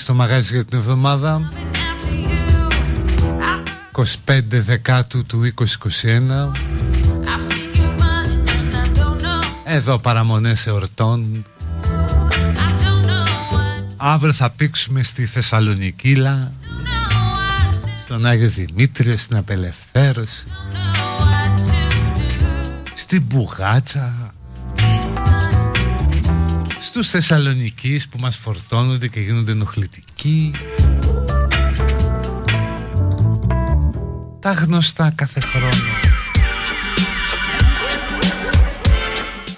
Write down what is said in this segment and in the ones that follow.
Έλα στο μαγάζι για την εβδομάδα. 25 Δεκάτου του 2021 Εδώ παραμονές εορτών. Αύριο θα πήξουμε στη Θεσσαλονικήλα Στον Άγιο Δημήτριο, στην Απελευθέρωση Στην Μπουγάτσα στους Θεσσαλονικείς που μας φορτώνονται και γίνονται ενοχλητικοί. Τα γνωστά κάθε χρόνο.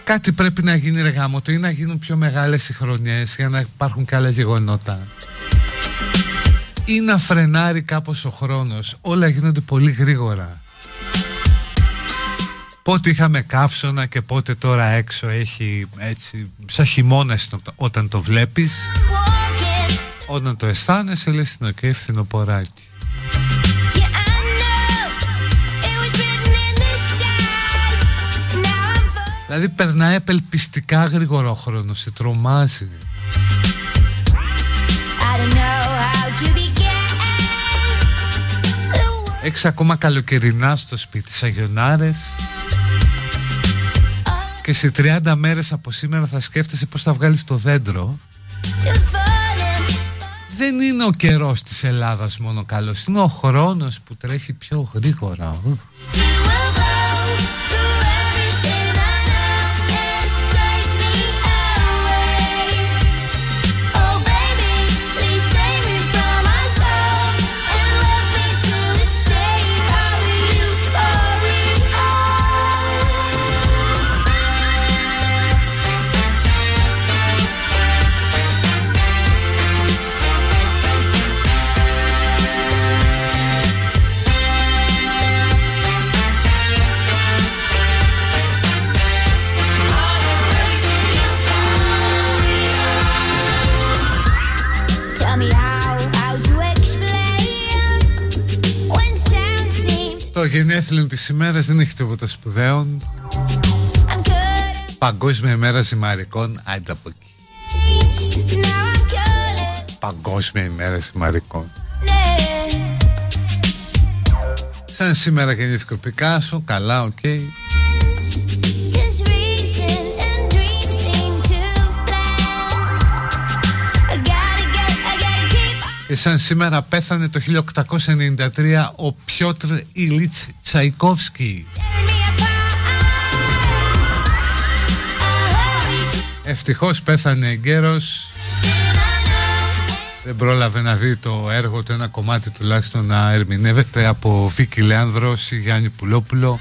Κάτι πρέπει να γίνει ρε ή να γίνουν πιο μεγάλες οι χρονιές για να υπάρχουν και άλλα γεγονότα. Ή να φρενάρει κάπως ο χρόνος. Όλα γίνονται πολύ γρήγορα Πότε είχαμε καύσωνα και πότε τώρα έξω έχει έτσι σαν χειμώνα όταν το βλέπεις. Όταν το αισθάνεσαι λες είναι οκ φθινοποράκι Δηλαδή περνάει απελπιστικά γρήγορα ο χρόνος, σε τρομάζει. Έχεις ακόμα καλοκαιρινά στο σπίτι Σαγιονάρες Και σε 30 μέρες από σήμερα θα σκέφτεσαι πως θα βγάλεις το δέντρο. Δεν είναι ο καιρός της Ελλάδας μόνο καλός Είναι ο χρόνος που τρέχει πιο γρήγορα Το γενέθλιο της ημέρας δεν έχει τίποτα σπουδαίο Παγκόσμια ημέρα ζυμαρικών Άντε από εκεί. Παγκόσμια ημέρα ζυμαρικών. Σαν σήμερα γεννήθηκε ο Πικάσο Καλά, okay. Και σαν σήμερα πέθανε το 1893 ο Πιότρ Ιλίτς Τσαϊκόφσκι. Ευτυχώς πέθανε εγκαίρος Δεν πρόλαβε να δει το έργο του ένα κομμάτι τουλάχιστον να ερμηνεύεται από Βίκη Λέανδρος ή Γιάννη Πουλόπουλο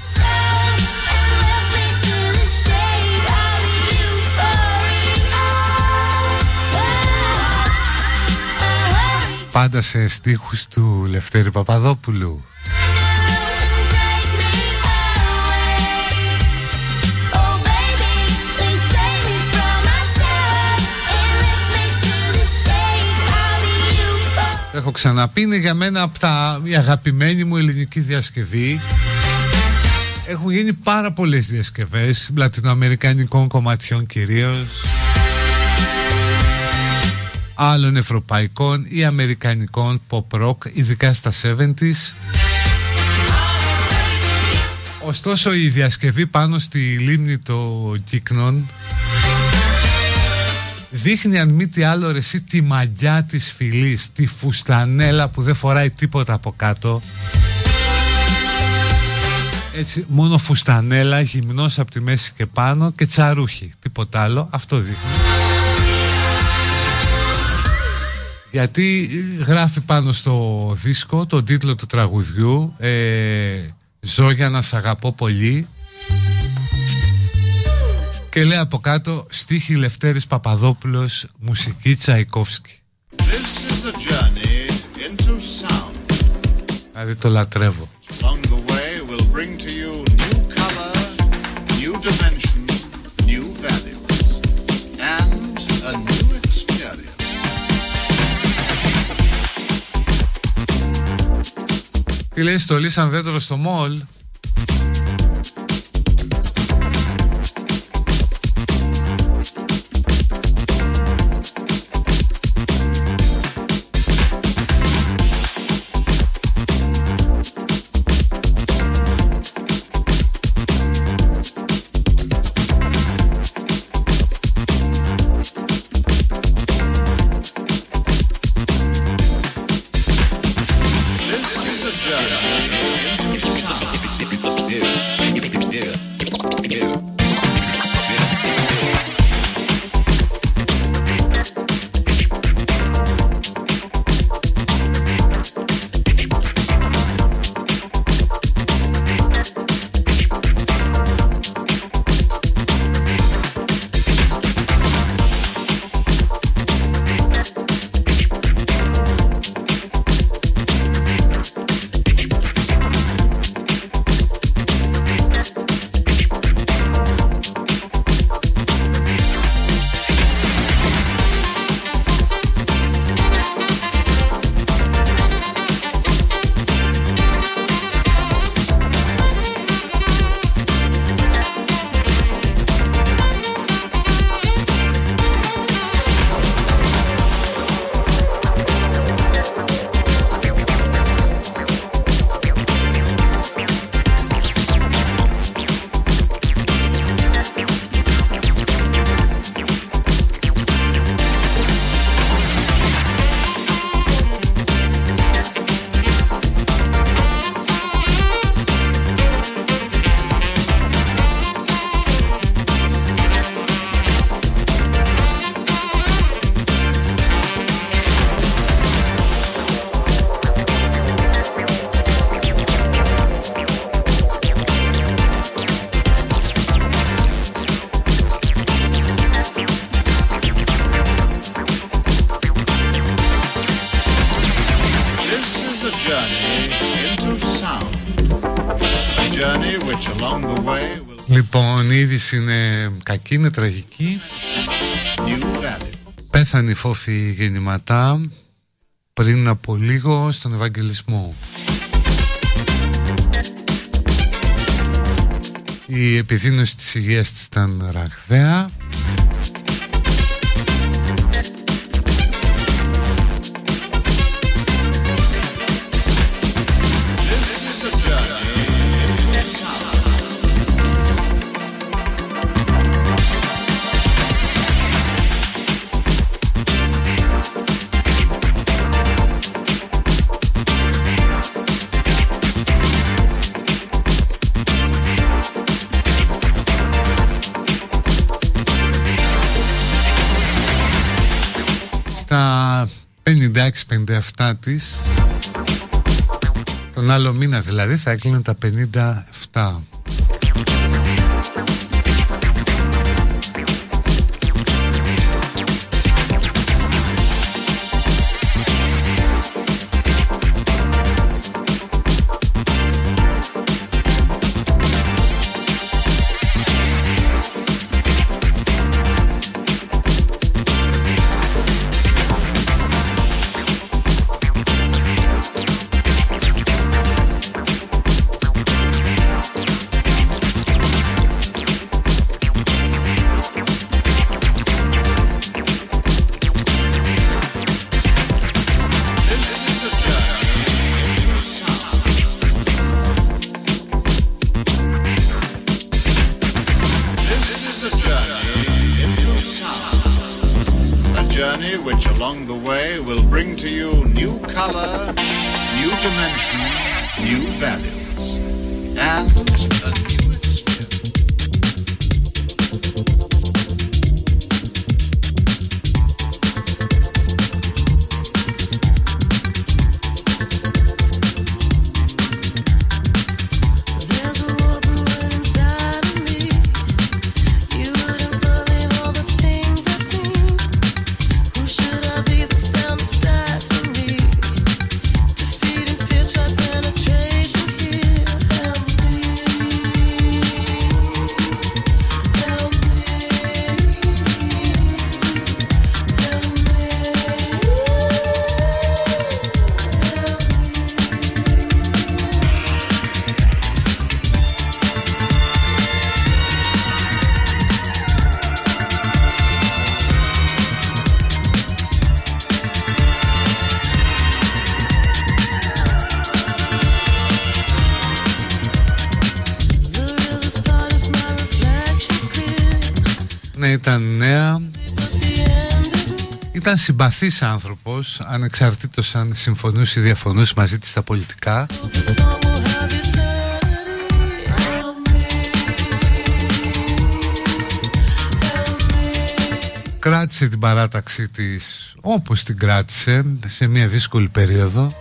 πάντα σε στίχους του Λευτέρη Παπαδόπουλου. Έχω ξαναπεί είναι για μένα από τα η αγαπημένη μου ελληνική διασκευή. Έχουν γίνει πάρα πολλές διασκευές Λατινοαμερικανικών κομματιών κυρίως άλλων ευρωπαϊκών ή αμερικανικών pop rock, ειδικά στα 70s. Ωστόσο η διασκευή πάνω στη λίμνη των Κύκνων δείχνει αν μη τι άλλο ρε, εσύ, τη μαγιά της φυλής, τη φουστανέλα που δεν φοράει τίποτα από κάτω. Έτσι, μόνο φουστανέλα, γυμνός από τη μέση και πάνω και τσαρούχι, τίποτα άλλο, αυτό δείχνει. Γιατί γράφει πάνω στο δίσκο τον τίτλο του τραγουδιού ε, «Ζω για να σ' αγαπώ πολύ» και λέει από κάτω στίχη Λευτέρης Παπαδόπουλος, μουσική Τσαϊκόφσκι. Δηλαδή το λατρεύω. Τι λέει στολή σαν δέντρο στο μόλ; Λοιπόν, η είδηση είναι κακή, είναι τραγική. Πέθανε η φόφη γεννηματά πριν από λίγο στον Ευαγγελισμό. Η επιδείνωση της υγείας της ήταν ραγδαία 56-57 της. Τον άλλο μήνα δηλαδή θα έκλεινε τα 57 journey which along the way will bring to you new color, new dimension, new values, and συμπαθής άνθρωπος ανεξαρτήτως αν συμφωνούσε ή διαφωνούσε μαζί της στα πολιτικά. Κράτησε την παράταξή της όπως την κράτησε σε μια δύσκολη περίοδο.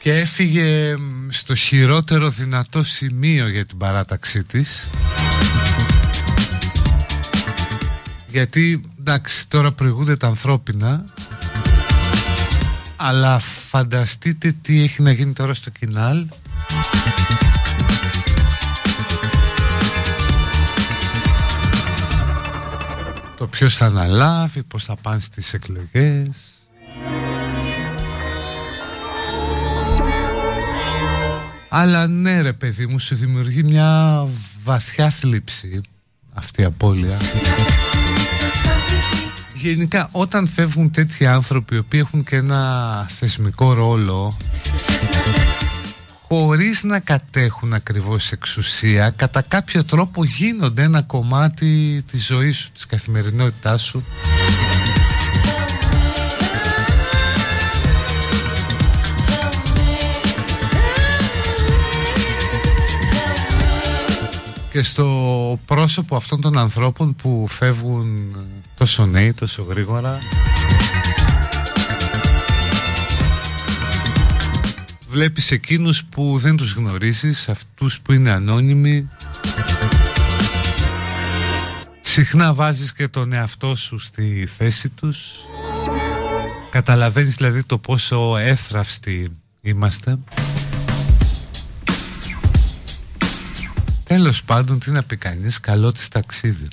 Και έφυγε στο χειρότερο δυνατό σημείο για την παράταξή της γιατί εντάξει τώρα προηγούνται τα ανθρώπινα αλλά φανταστείτε τι έχει να γίνει τώρα στο κοινάλ το ποιος θα αναλάβει, πώς θα πάνε στις εκλογές. Αλλά ναι ρε παιδί μου σου δημιουργεί μια βαθιά θλίψη αυτή η απώλεια. Γενικά όταν φεύγουν τέτοιοι άνθρωποι οι οποίοι έχουν και ένα θεσμικό ρόλο χωρίς να κατέχουν ακριβώς εξουσία κατά κάποιο τρόπο γίνονται ένα κομμάτι της ζωής σου, της καθημερινότητάς σου και στο πρόσωπο αυτών των ανθρώπων που φεύγουν τόσο νέοι, τόσο γρήγορα. Βλέπεις εκείνους που δεν τους γνωρίζεις αυτούς που είναι ανώνυμοι. Συχνά βάζεις και τον εαυτό σου στη θέση τους. Καταλαβαίνεις δηλαδή το πόσο έθραυστοι είμαστε Τέλος πάντων τι να πει κανείς καλό της ταξίδι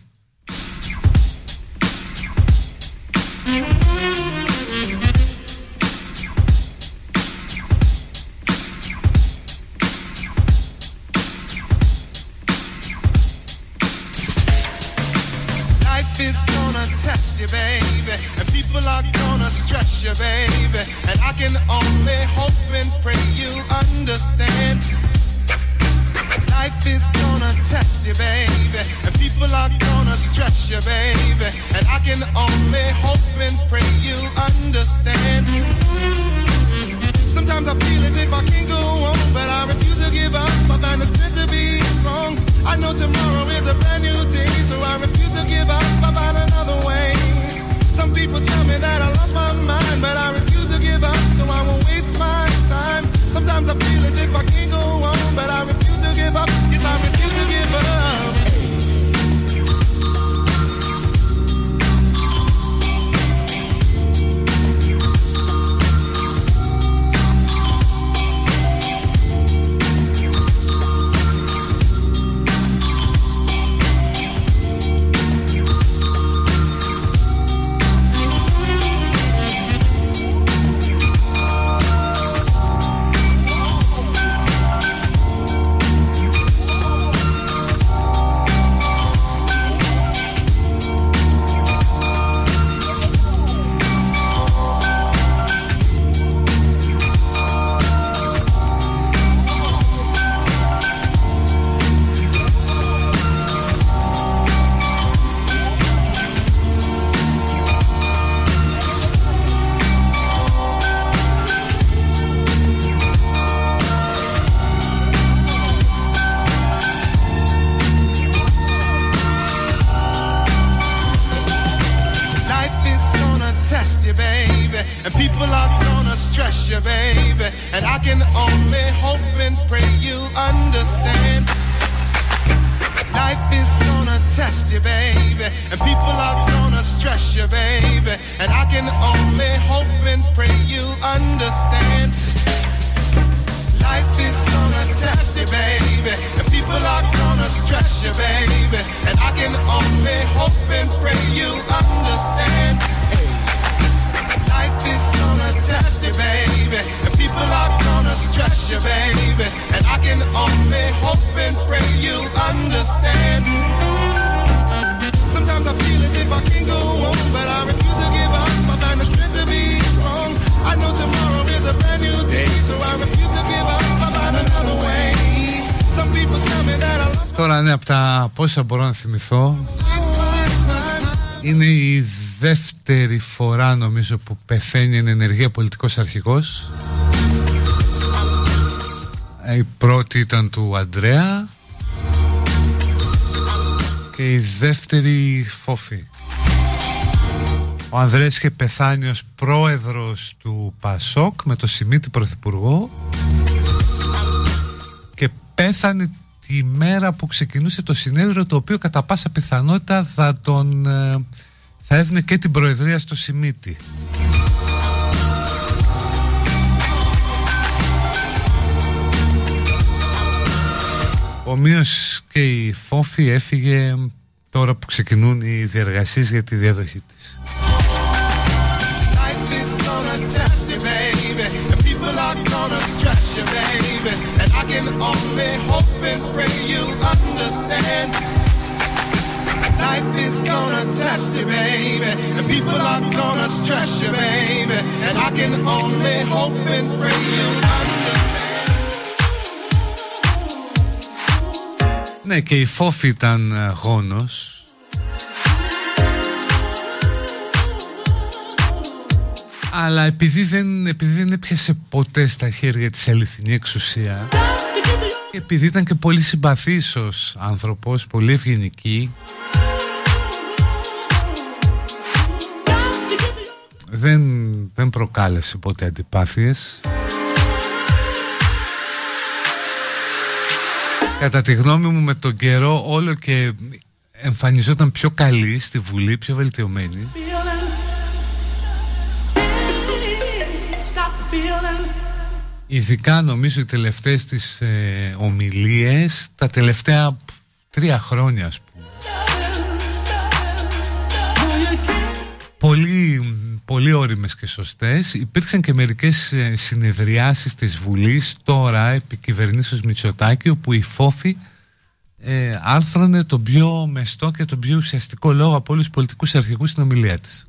θυμηθώ. Είναι η δεύτερη φορά νομίζω που πεθαίνει εν ενεργεία πολιτικός αρχηγός. Η πρώτη ήταν του Αντρέα. Και η δεύτερη Φόφη. Ο Ανδρέας είχε πεθάνει ως πρόεδρος του Πασόκ με το Σιμίτη Πρωθυπουργό. Και πέθανε τη μέρα που ξεκινούσε το συνέδριο το οποίο κατά πάσα πιθανότητα θα τον ε, θα έδινε και την προεδρία στο Σιμίτι. Ομοίως και η Φόφη έφυγε τώρα που ξεκινούν οι διεργασίες για τη διαδοχή της. can only hope and pray you understand. Life is gonna test you, baby, and people are gonna stress you, baby, and I can only hope and pray you understand. Ναι, και η Φόφη ήταν γόνος αλλά επειδή δεν, επειδή δεν έπιασε ποτέ στα χέρια της αληθινή εξουσία και επειδή ήταν και πολύ συμπαθής ως άνθρωπος, πολύ ευγενική δεν, δεν προκάλεσε ποτέ αντιπάθειες. Κατά τη γνώμη μου με τον καιρό όλο και εμφανιζόταν πιο καλή στη Βουλή, πιο βελτιωμένη Ειδικά νομίζω οι τελευταίες τις ε, ομιλίες τα τελευταία τρία χρόνια ας πούμε. Πολύ, πολύ όριμες και σωστές. Υπήρξαν και μερικές ε, συνεδριάσεις της Βουλής τώρα επί κυβερνήσεως Μητσοτάκη όπου οι φόφοι ε, άρθρωνε τον πιο μεστό και τον πιο ουσιαστικό λόγο από όλους τους πολιτικούς αρχηγούς στην ομιλία της.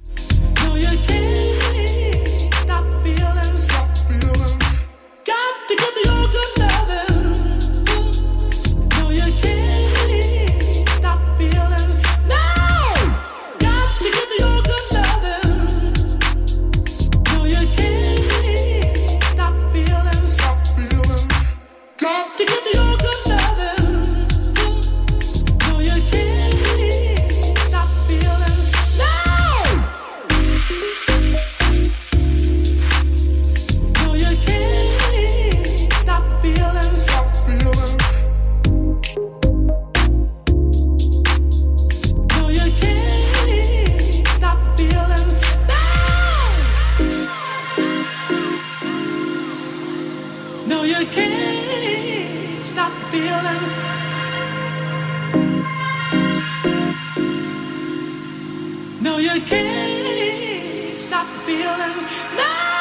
can't stop the feeling. No.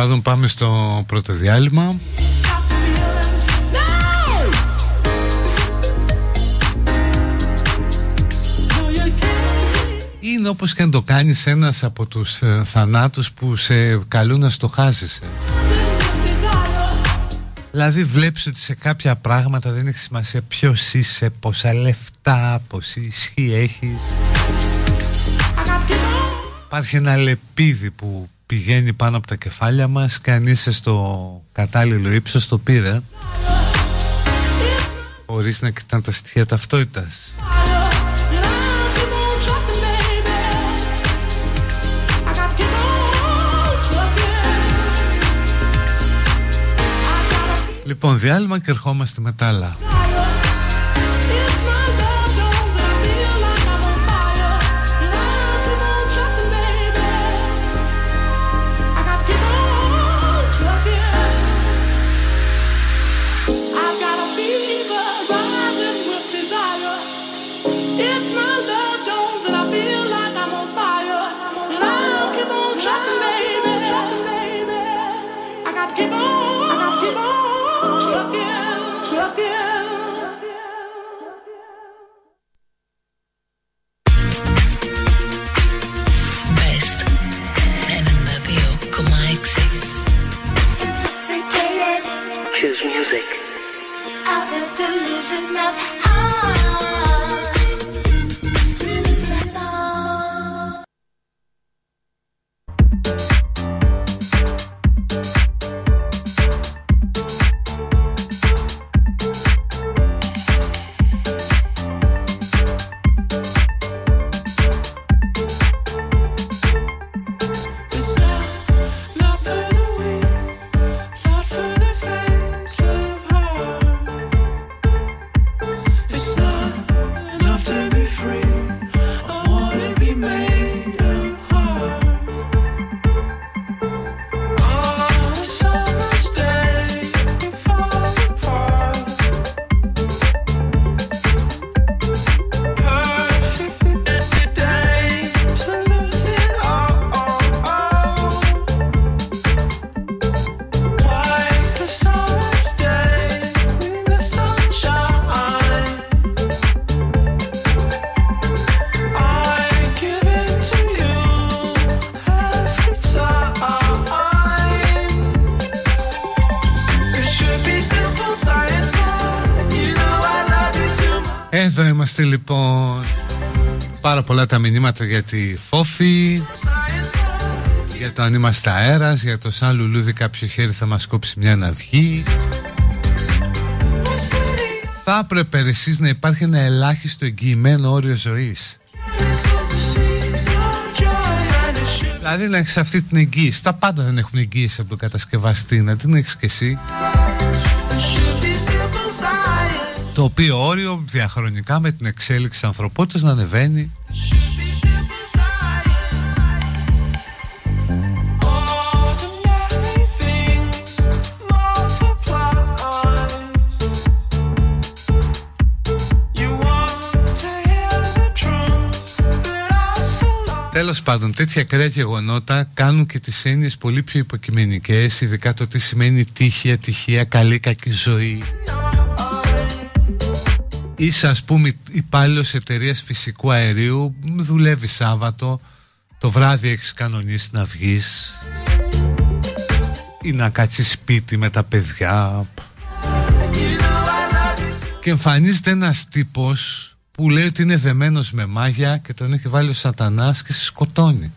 Πάντων πάμε στο πρώτο διάλειμμα. Είναι όπως και αν το κάνεις ένας από τους ε, θανάτους που σε καλούν να στοχάζεσαι Δηλαδή βλέπεις ότι σε κάποια πράγματα δεν έχει σημασία ποιος είσαι, πόσα λεφτά, πόση ισχύ έχεις. Υπάρχει ένα λεπίδι που πηγαίνει πάνω από τα κεφάλια μας και αν είσαι στο κατάλληλο ύψος το πήρε χωρίς να κοιτάνε τα στοιχεία ταυτότητας Λοιπόν, διάλειμμα και ερχόμαστε με τα άλλα. version of τα μηνύματα για τη Φόφη Για το αν είμαστε αέρας Για το σαν λουλούδι κάποιο χέρι θα μας κόψει μια ναυγή Θα έπρεπε εσείς να υπάρχει ένα ελάχιστο εγγυημένο όριο ζωής. Δηλαδή να έχεις αυτή την εγγύηση. Τα πάντα δεν έχουν εγγύηση από τον κατασκευαστή Να την έχεις και εσύ. Το οποίο όριο διαχρονικά με την εξέλιξη της ανθρωπότητας να ανεβαίνει Τέλος πάντων, τέτοια ακραία γεγονότα κάνουν και τις έννοιες πολύ πιο υποκειμενικές, ειδικά το τι σημαίνει τύχη, ατυχία, καλή, κακή ζωή. Είσαι ας πούμε υπάλληλος εταιρείας φυσικού αερίου, δουλεύεις Σάββατο, το βράδυ έχεις κανονίσει να βγεις ή να κάτσεις σπίτι με τα παιδιά. Και εμφανίζεται ένας τύπος που λέει ότι είναι δεμένος με μάγια και τον έχει βάλει ο σατανάς και σε σκοτώνει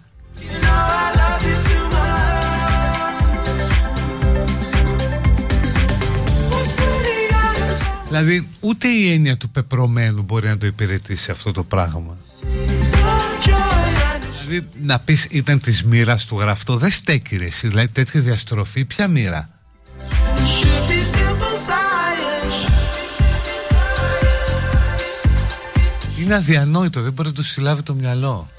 Δηλαδή ούτε η έννοια του πεπρωμένου μπορεί να το υπηρετήσει αυτό το πράγμα. Δηλαδή να πεις ήταν της μοίρας του γραφτό δεν στέκει ρε εσύ, δηλαδή τέτοια διαστροφή ποια μοίρα; Είναι αδιανόητο, δεν μπορεί να το συλλάβει το μυαλό.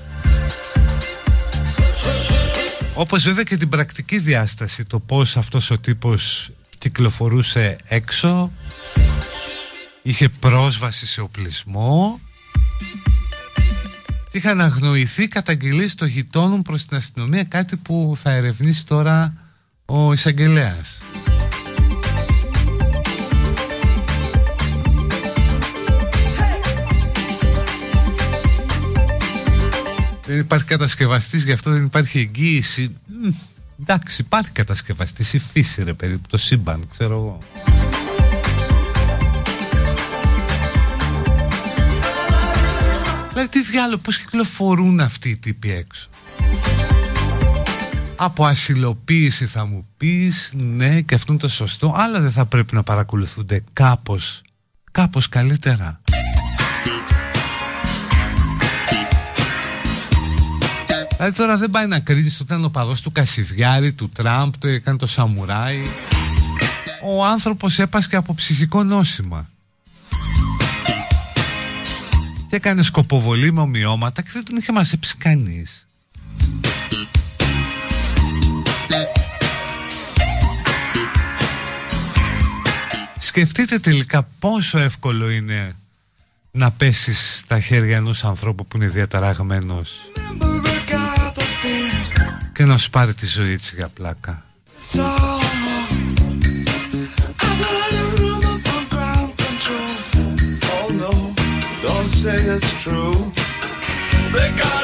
Όπως βέβαια και την πρακτική διάσταση, το πώς αυτός ο τύπος κυκλοφορούσε έξω είχε πρόσβαση σε οπλισμό και είχαν αγνοηθεί καταγγελίες των γειτόνων προς την αστυνομία κάτι που θα ερευνήσει τώρα ο εισαγγελέας. Υπάρχει κατασκευαστής, γι' αυτό δεν υπάρχει εγγύηση. εντάξει, υπάρχει κατασκευαστής, η φύση ρε παιδί, το σύμπαν, ξέρω εγώ. Δηλαδή τι διάλογο, πώς κυκλοφορούν αυτοί οι τύποι έξω. Από ασυλοποίηση θα μου πεις, ναι και αυτό είναι το σωστό, αλλά δεν θα πρέπει να παρακολουθούνται κάπως, κάπως καλύτερα. Δηλαδή τώρα δεν πάει να κρίνεις ότι ήταν ο παδός του Κασιδιάρη, του Τραμπ, το έκανε το Σαμουράι. Ο άνθρωπος έπασκε από ψυχικό νόσημα. και έκανε σκοποβολή με ομοιώματα και δεν τον είχε μαζέψει κανείς. Σκεφτείτε τελικά πόσο εύκολο είναι να πέσεις στα χέρια ενός ανθρώπου που είναι διαταραγμένος και να σου πάρει τη ζωή της για πλάκα. say it's true. They got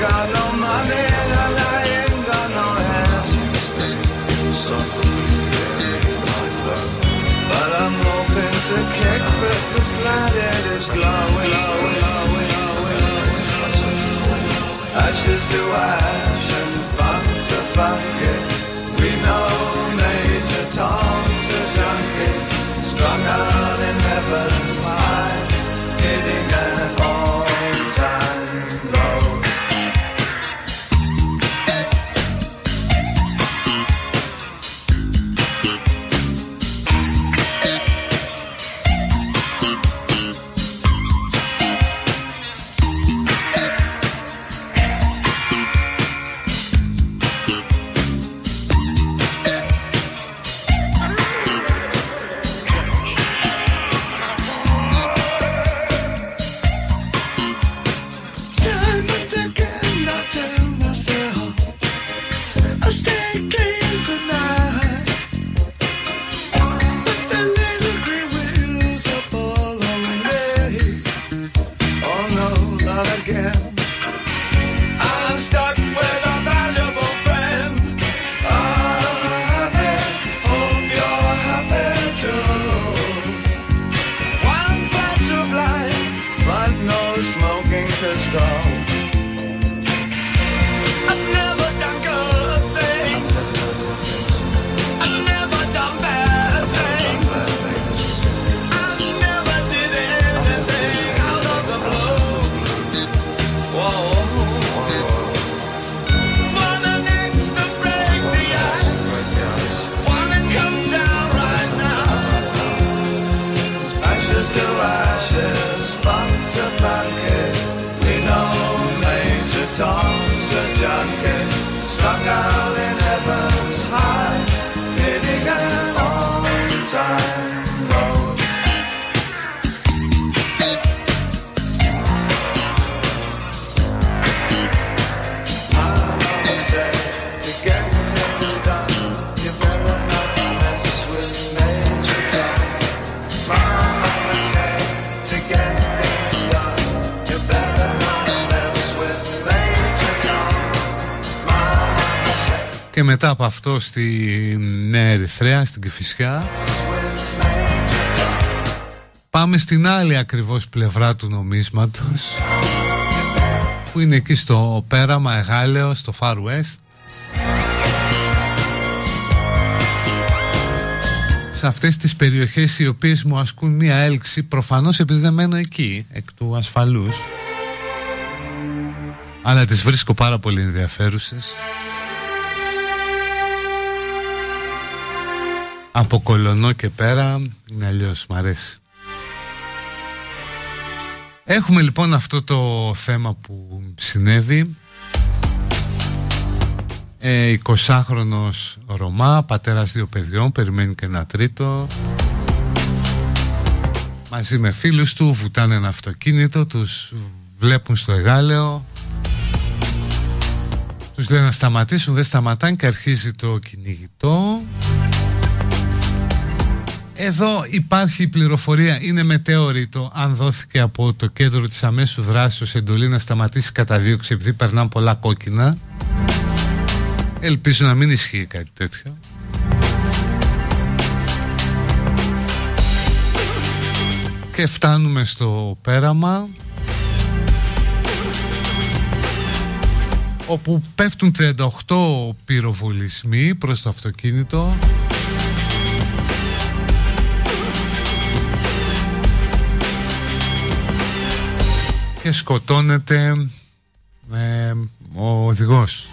got no money and I ain't got no hands. But I'm hoping to kick this it glowing. Ashes to ash and funk to funky. We know Major the straw. Μετά από αυτό στη Νέα Ερυθρέα, στην Κηφισιά. Πάμε στην άλλη ακριβώς πλευρά του νομίσματος που είναι εκεί στο πέραμα Εγάλεος, στο Far West. Σε αυτές τις περιοχές οι οποίες μου ασκούν μία έλξη προφανώς επειδή δεν μένω εκεί εκ του ασφαλούς αλλά τις βρίσκω πάρα πολύ ενδιαφέρουσες από κολονό και πέρα είναι αλλιώς μ' αρέσει έχουμε λοιπόν αυτό το θέμα που συνέβη ε, 20χρονος Ρωμά, πατέρας δύο παιδιών, περιμένει και ένα τρίτο. Μαζί με φίλους του βουτάνε ένα αυτοκίνητο, τους βλέπουν στο εγάλεο. Τους λένε να σταματήσουν, δεν σταματάνε και αρχίζει το κυνηγητό. Εδώ υπάρχει η πληροφορία, είναι μετέωρητο αν δόθηκε από το κέντρο της αμέσου δράσης εντολή να σταματήσει κατά δίωξη επειδή περνάνε πολλά κόκκινα. Ελπίζω να μην ισχύει κάτι τέτοιο. Και φτάνουμε στο πέραμα όπου πέφτουν 38 πυροβολισμοί προς το αυτοκίνητο και σκοτώνεται ε, ο οδηγός.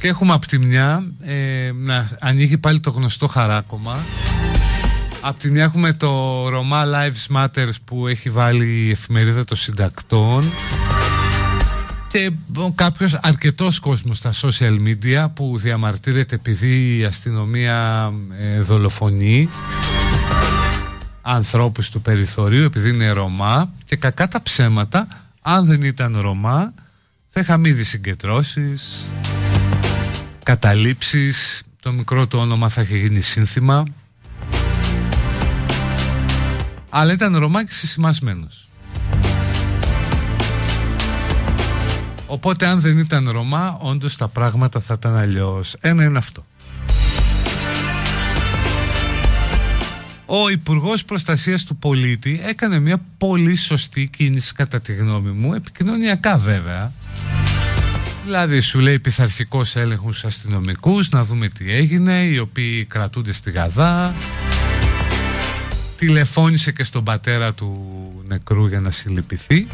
Και έχουμε από τη μια ε, να ανοίγει πάλι το γνωστό χαράκομα. Από τη μια έχουμε το Roma Lives Matter που έχει βάλει η εφημερίδα των συντακτών και κάποιος αρκετός κόσμος στα social media που διαμαρτύρεται επειδή η αστυνομία ε, δολοφονεί ανθρώπους του περιθωρίου επειδή είναι Ρωμά και κακά τα ψέματα αν δεν ήταν Ρωμά θα είχαμε ήδη συγκεντρώσεις καταλήψεις. Το μικρό του όνομα θα έχει γίνει σύνθημα. Αλλά ήταν Ρωμά και συσημασμένος οπότε αν δεν ήταν Ρωμά όντως τα πράγματα θα ήταν αλλιώς. Ένα είναι αυτό Ο Υπουργός Προστασίας του Πολίτη έκανε μια πολύ σωστή κίνηση, κατά τη γνώμη μου, επικοινωνιακά βέβαια. Δηλαδή σου λέει πειθαρχικός έλεγχος αστυνομικούς, να δούμε τι έγινε, οι οποίοι κρατούνται στη Γαδά. Τηλεφώνησε και στον πατέρα του νεκρού για να συλληπιθεί.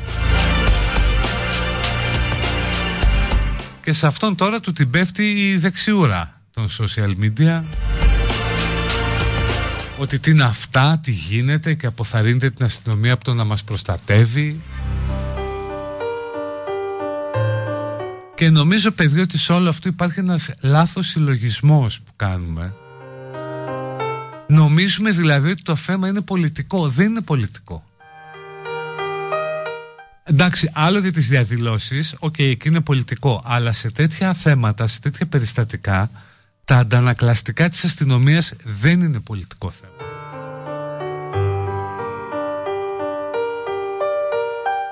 Και σε αυτόν τώρα του την πέφτει η δεξιούρα των social media ότι τι είναι αυτά, τι γίνεται και αποθαρρύνεται την αστυνομία από το να μας προστατεύει. Και νομίζω παιδιά ότι σε όλο αυτό υπάρχει ένας λάθος συλλογισμός που κάνουμε. Νομίζουμε δηλαδή ότι το θέμα είναι πολιτικό. Δεν είναι πολιτικό. Εντάξει, άλλο για τις διαδηλώσεις, okay, εκεί είναι πολιτικό, αλλά σε τέτοια θέματα, σε τέτοια περιστατικά, τα αντανακλαστικά της αστυνομίας δεν είναι πολιτικό θέμα.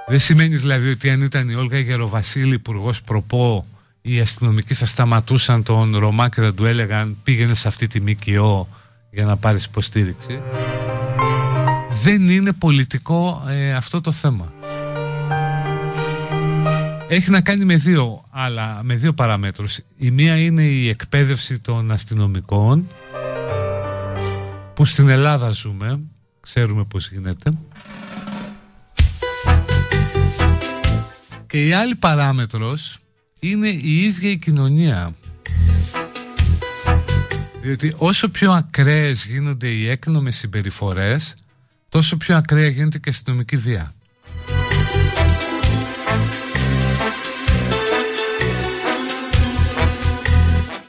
Δεν σημαίνει δηλαδή ότι αν ήταν η Όλγα Γεροβασίλη υπουργός προπό οι αστυνομικοί θα σταματούσαν τον Ρωμά και θα του έλεγαν πήγαινε σε αυτή τη ΜΚΟ για να πάρεις υποστήριξη. Δεν είναι πολιτικό ε, αυτό το θέμα. Έχει να κάνει με δύο, άλλα, με δύο παραμέτρους. Η μία είναι η εκπαίδευση των αστυνομικών που στην Ελλάδα ζούμε, ξέρουμε πώς γίνεται. Και η άλλη παράμετρος είναι η ίδια η κοινωνία. Διότι όσο πιο ακραίες γίνονται οι έκνομες συμπεριφορές, τόσο πιο ακραία γίνεται και αστυνομική βία.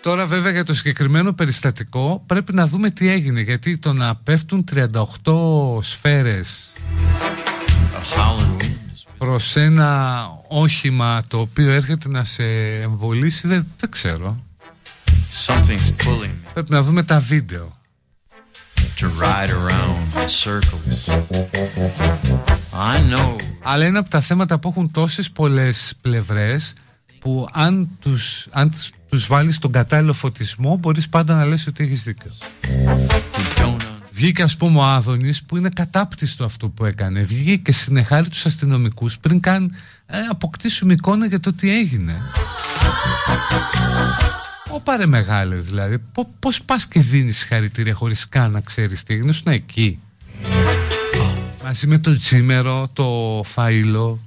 Τώρα βέβαια για το συγκεκριμένο περιστατικό πρέπει να δούμε τι έγινε γιατί το να πέφτουν 38 σφαίρες προς ένα όχημα το οποίο έρχεται να σε εμβολήσει δεν, δεν ξέρω. Πρέπει να δούμε τα βίντεο. Αλλά είναι από τα θέματα που έχουν τόσες πολλές πλευρές που αν τους, αν τους βάλεις στον κατάλληλο φωτισμό μπορείς πάντα να λες ότι έχεις δίκιο. Βγήκε ας πούμε ο Άδωνης που είναι κατάπτυστο αυτό που έκανε. Βγήκε και συνεχάρει τους αστυνομικούς πριν καν ε, αποκτήσουμε εικόνα για το τι έγινε. Ω πάρε μεγάλε δηλαδή. Πώς πας και δίνεις χαρητήρια χωρίς καν να ξέρεις τι έγινε. να εκεί. Μαζί με το τσίμερο, το φαΐλο.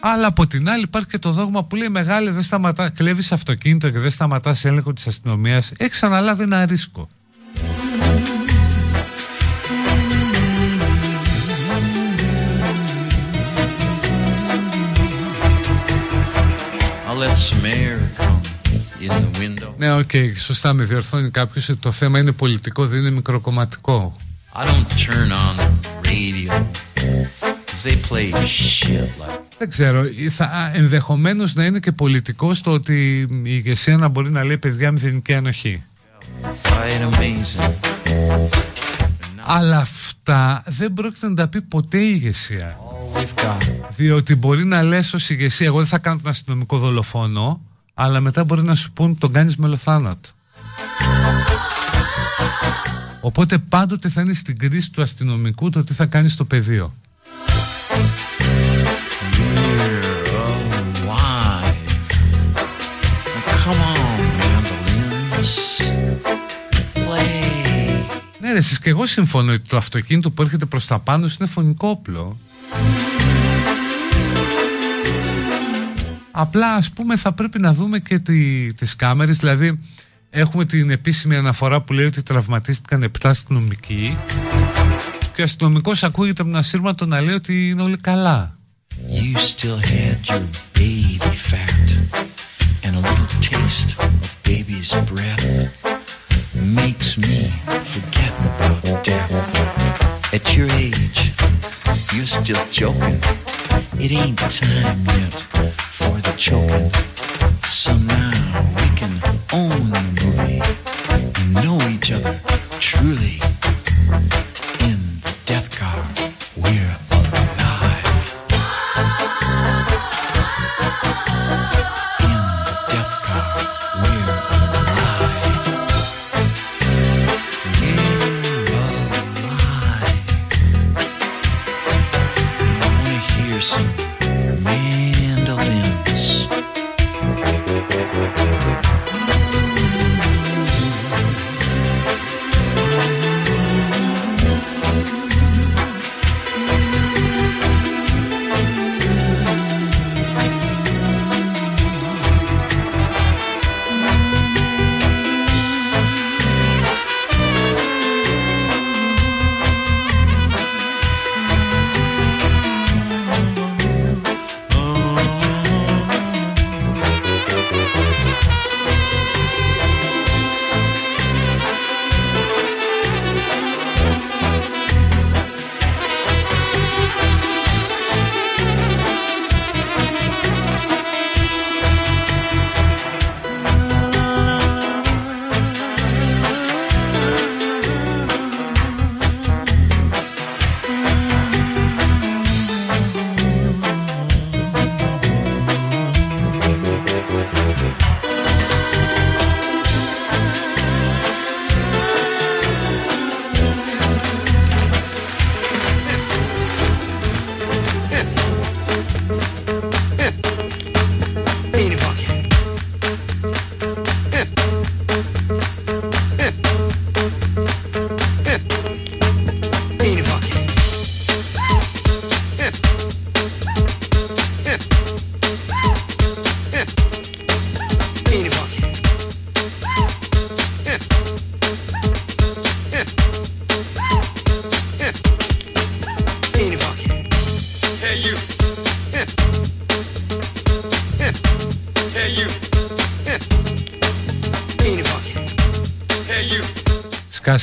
Αλλά από την άλλη υπάρχει και το δόγμα που λέει μεγάλη δεν σταματά, κλέβεις αυτοκίνητο και δεν σταματάς έλεγχο της αστυνομίας. Έχεις αναλάβει ένα ρίσκο. Ναι, okay, σωστά με διορθώνει κάποιος Το θέμα είναι πολιτικό, δεν είναι μικροκομματικό I don't turn on the radio They play shit like... Δεν ξέρω, θα, ενδεχομένως να είναι και πολιτικό το ότι η ηγεσία να μπορεί να λέει παιδιά μηδενική ανοχή Αλλά αυτά δεν πρόκειται να τα πει ποτέ η ηγεσία. Διότι μπορεί να λες ως ηγεσία Εγώ δεν θα κάνω τον αστυνομικό δολοφόνο Αλλά μετά μπορεί να σου πούν τον κάνεις μελοθάνατο Οπότε πάντοτε θα είναι στην κρίση του αστυνομικού Το τι θα κάνεις στο πεδίο Ναι ρε εσείς και εγώ συμφωνώ ότι το αυτοκίνητο που έρχεται προς τα πάνω είναι φωνικό όπλο. Απλά ας πούμε θα πρέπει να δούμε και τι, τις κάμερες. Δηλαδή έχουμε την επίσημη αναφορά που λέει ότι τραυματίστηκαν 7 αστυνομικοί. Και ο αστυνομικός ακούγεται από ένα σύρματο να λέει ότι είναι όλοι καλά You still had your baby fat And a little taste of baby's breath Makes me forget about death At your age, you're still joking It ain't time yet for the choking. So now we can own the movie and know each other truly. In the death car,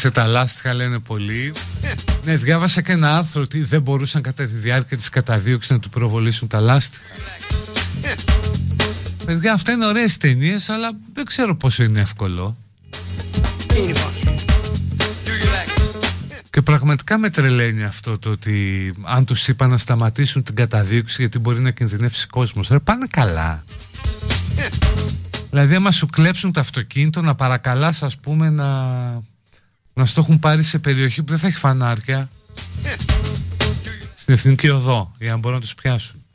σε τα λάστιχα λένε πολλοί. Ναι, διάβασα και ένα άρθρο ότι δεν μπορούσαν κατά τη διάρκεια της καταδίωξης να του προβολήσουν τα λάστιχα. Παιδιά, αυτά είναι ωραίες ταινίες, αλλά δεν ξέρω πόσο είναι εύκολο. Και πραγματικά με τρελαίνει αυτό το ότι αν τους είπα να σταματήσουν την καταδίωξη γιατί μπορεί να κινδυνεύσει κόσμος. Ρε πάνε καλά. Δηλαδή άμα σου κλέψουν το αυτοκίνητο να παρακαλάς ας πούμε να, να στο έχουν πάρει σε περιοχή που δεν θα έχει φανάρια. Στην εθνική οδό για να μπορούν να τους πιάσουν.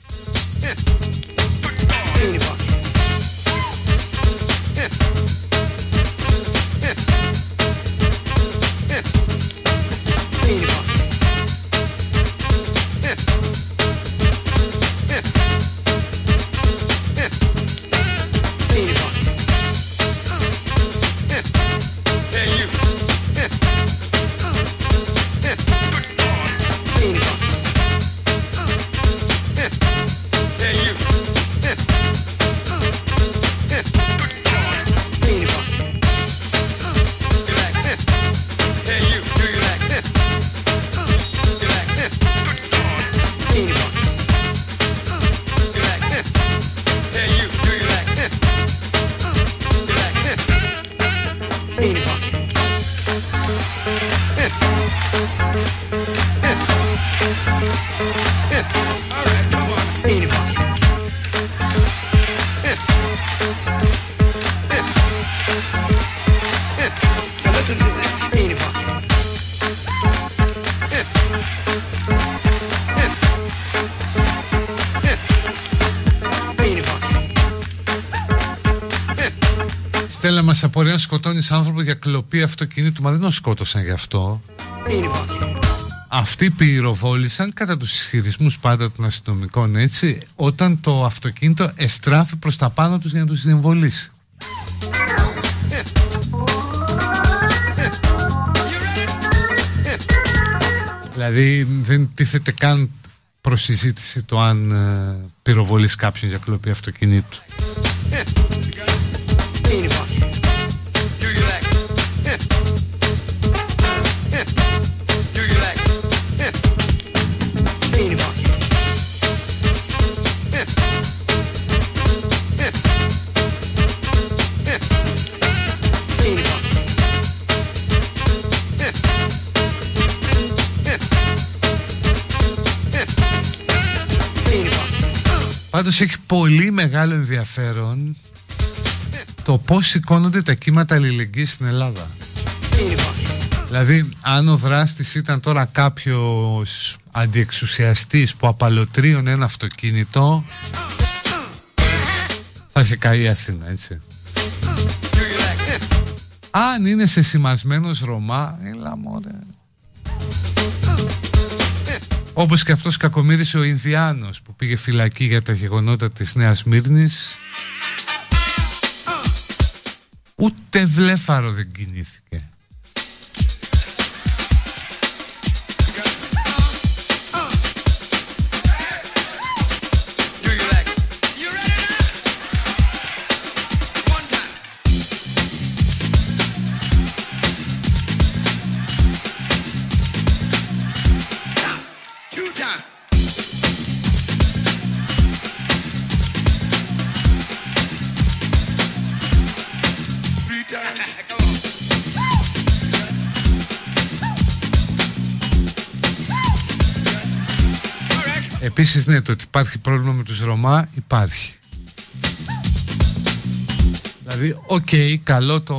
Σε απορία να σκοτώνεις άνθρωπο για κλοπή αυτοκινήτου, μα δεν τον σκότωσαν γι' αυτό. Αυτοί πυροβόλησαν κατά τους ισχυρισμούς πάντα των αστυνομικών έτσι όταν το αυτοκίνητο εστράφει προς τα πάνω τους για να τους συμβολήσει. Δηλαδή δεν τίθεται καν προσυζήτηση το αν ε, πυροβολείς κάποιον για κλοπή αυτοκινήτου. Πάντως έχει πολύ μεγάλο ενδιαφέρον το πώς σηκώνονται τα κύματα αλληλεγγύης στην Ελλάδα. Δηλαδή, αν ο δράστης ήταν τώρα κάποιος αντιεξουσιαστής που απαλωτρίωνε ένα αυτοκίνητο, θα είχε καεί η Αθήνα, έτσι. Αν είναι σε σημασμένος Ρωμά, έλα μωρέ. Όπως και αυτός κακομύρισε ο Ινδιάνος που πήγε φυλακή για τα γεγονότα της Νέας Μύρνης. Ούτε βλέφαρο δεν κινήθηκε Επίσης ναι το ότι υπάρχει πρόβλημα με τους Ρωμά υπάρχει Δηλαδή, okay, καλό το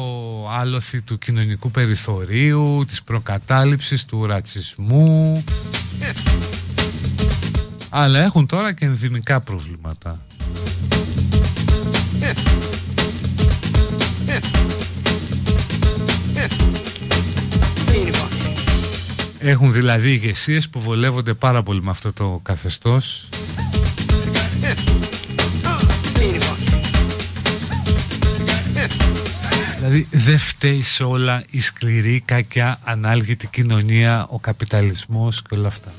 άλλοθι του κοινωνικού περιθωρίου, της προκατάληψης, του ρατσισμού. Αλλά έχουν τώρα και ενδημικά προβλήματα. Έχουν δηλαδή ηγεσίες που βολεύονται πάρα πολύ με αυτό το καθεστώς Δηλαδή δεν φταίει σε όλα η σκληρή, κακιά, ανάλγητη κοινωνία, ο καπιταλισμός και όλα αυτά.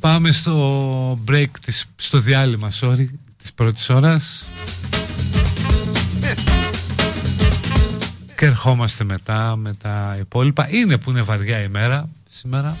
Πάμε στο break, της, στο διάλειμμα, sorry, της πρώτης ώρας. Και ερχόμαστε μετά με τα υπόλοιπα. Είναι που είναι βαριά η μέρα σήμερα.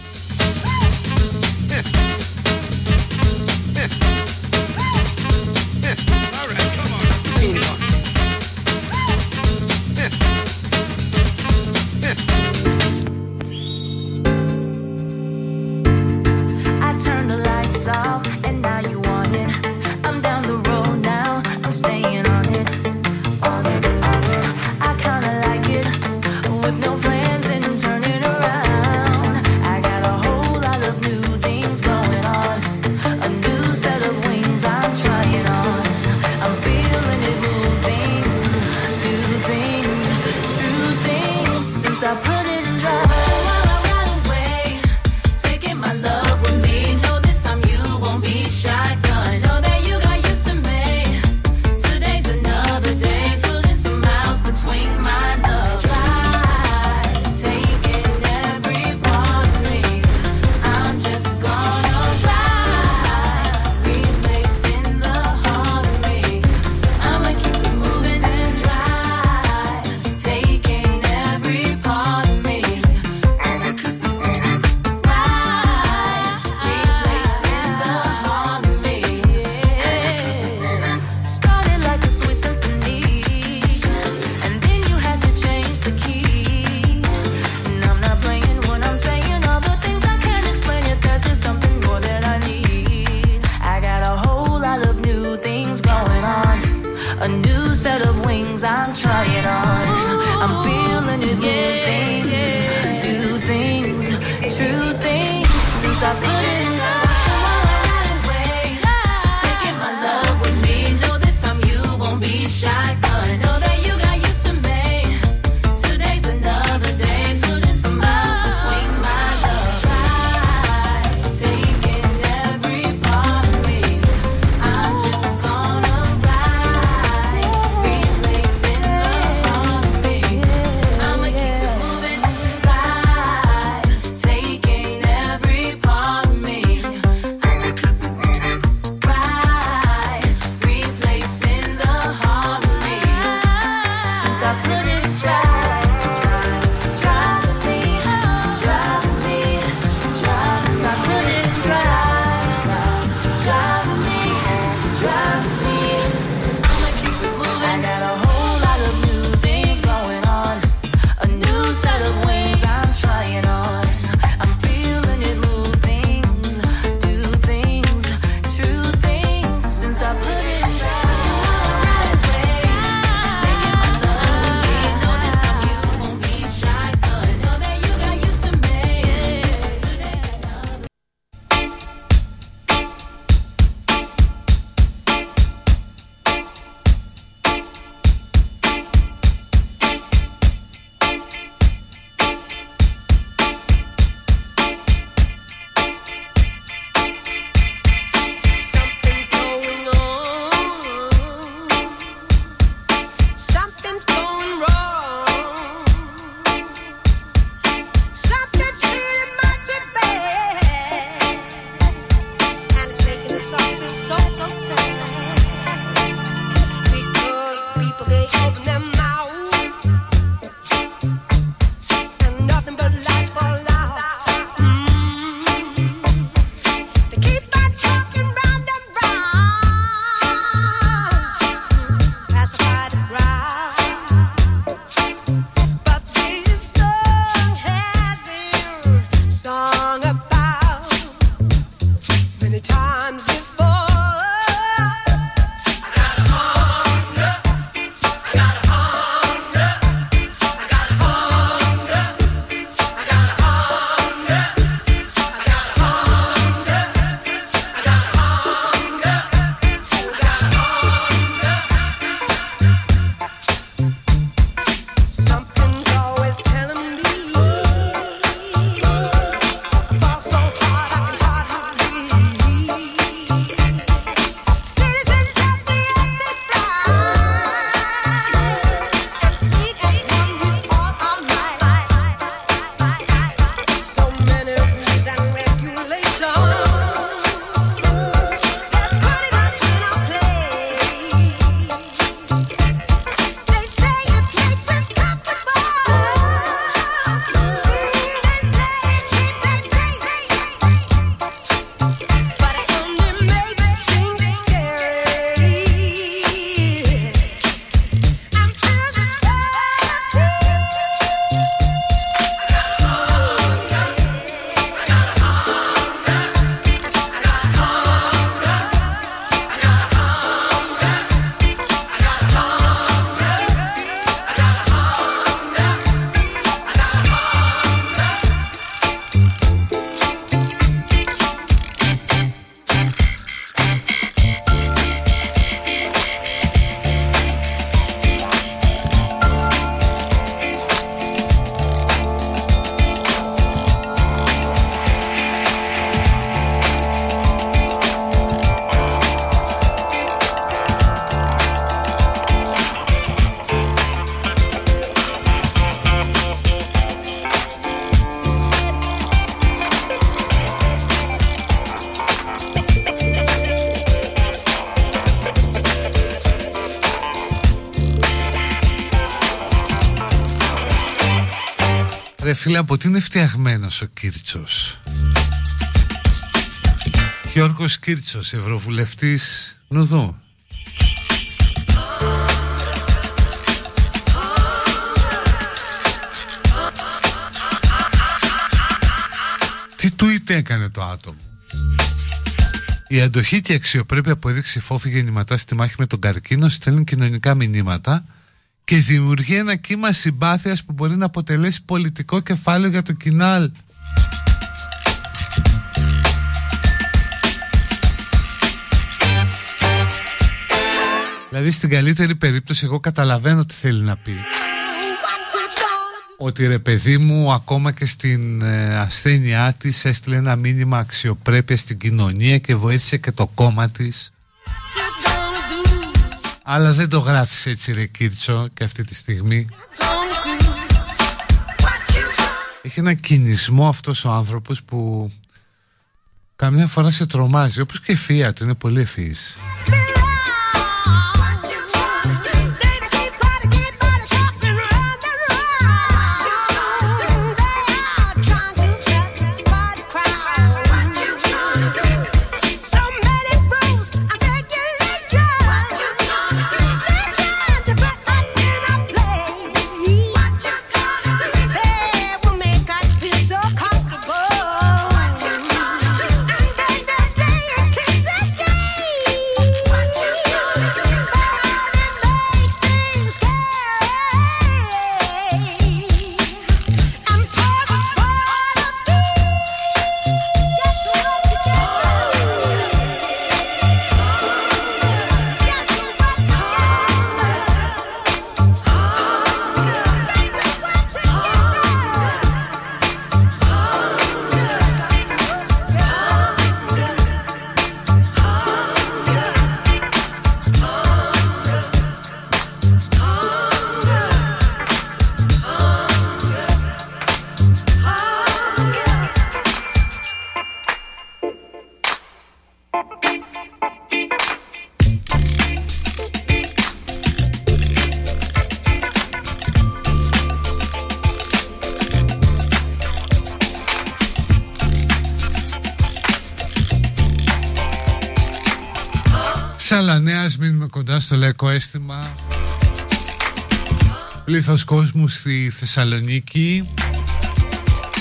Φίλε, από τι είναι φτιαγμένος ο Κίρτσος; Γιώργος Κίρτσος, Ευρωβουλευτής Νουδού. Τι tweet έκανε το άτομο; Η αντοχή και η αξιοπρέπεια που έδειξε η φόφη γεννηματάς στη μάχη με τον καρκίνο στέλνουν κοινωνικά μηνύματα και δημιουργεί ένα κύμα συμπάθειας που μπορεί να αποτελέσει πολιτικό κεφάλαιο για το κοινάλ. Δηλαδή στην καλύτερη περίπτωση εγώ καταλαβαίνω τι θέλει να πει ότι ρε παιδί μου ακόμα και στην ε, ασθένειά της έστειλε ένα μήνυμα αξιοπρέπειας στην κοινωνία και βοήθησε και το κόμμα της αλλά δεν το γράφεις έτσι ρε Κίρτσο και αυτή τη στιγμή. Έχει ένα κινησμό αυτός ο άνθρωπος που καμιά φορά σε τρομάζει όπως και η φία του είναι πολύ ευφύης στο λαϊκό αίσθημα. Πλήθος κόσμου στη Θεσσαλονίκη.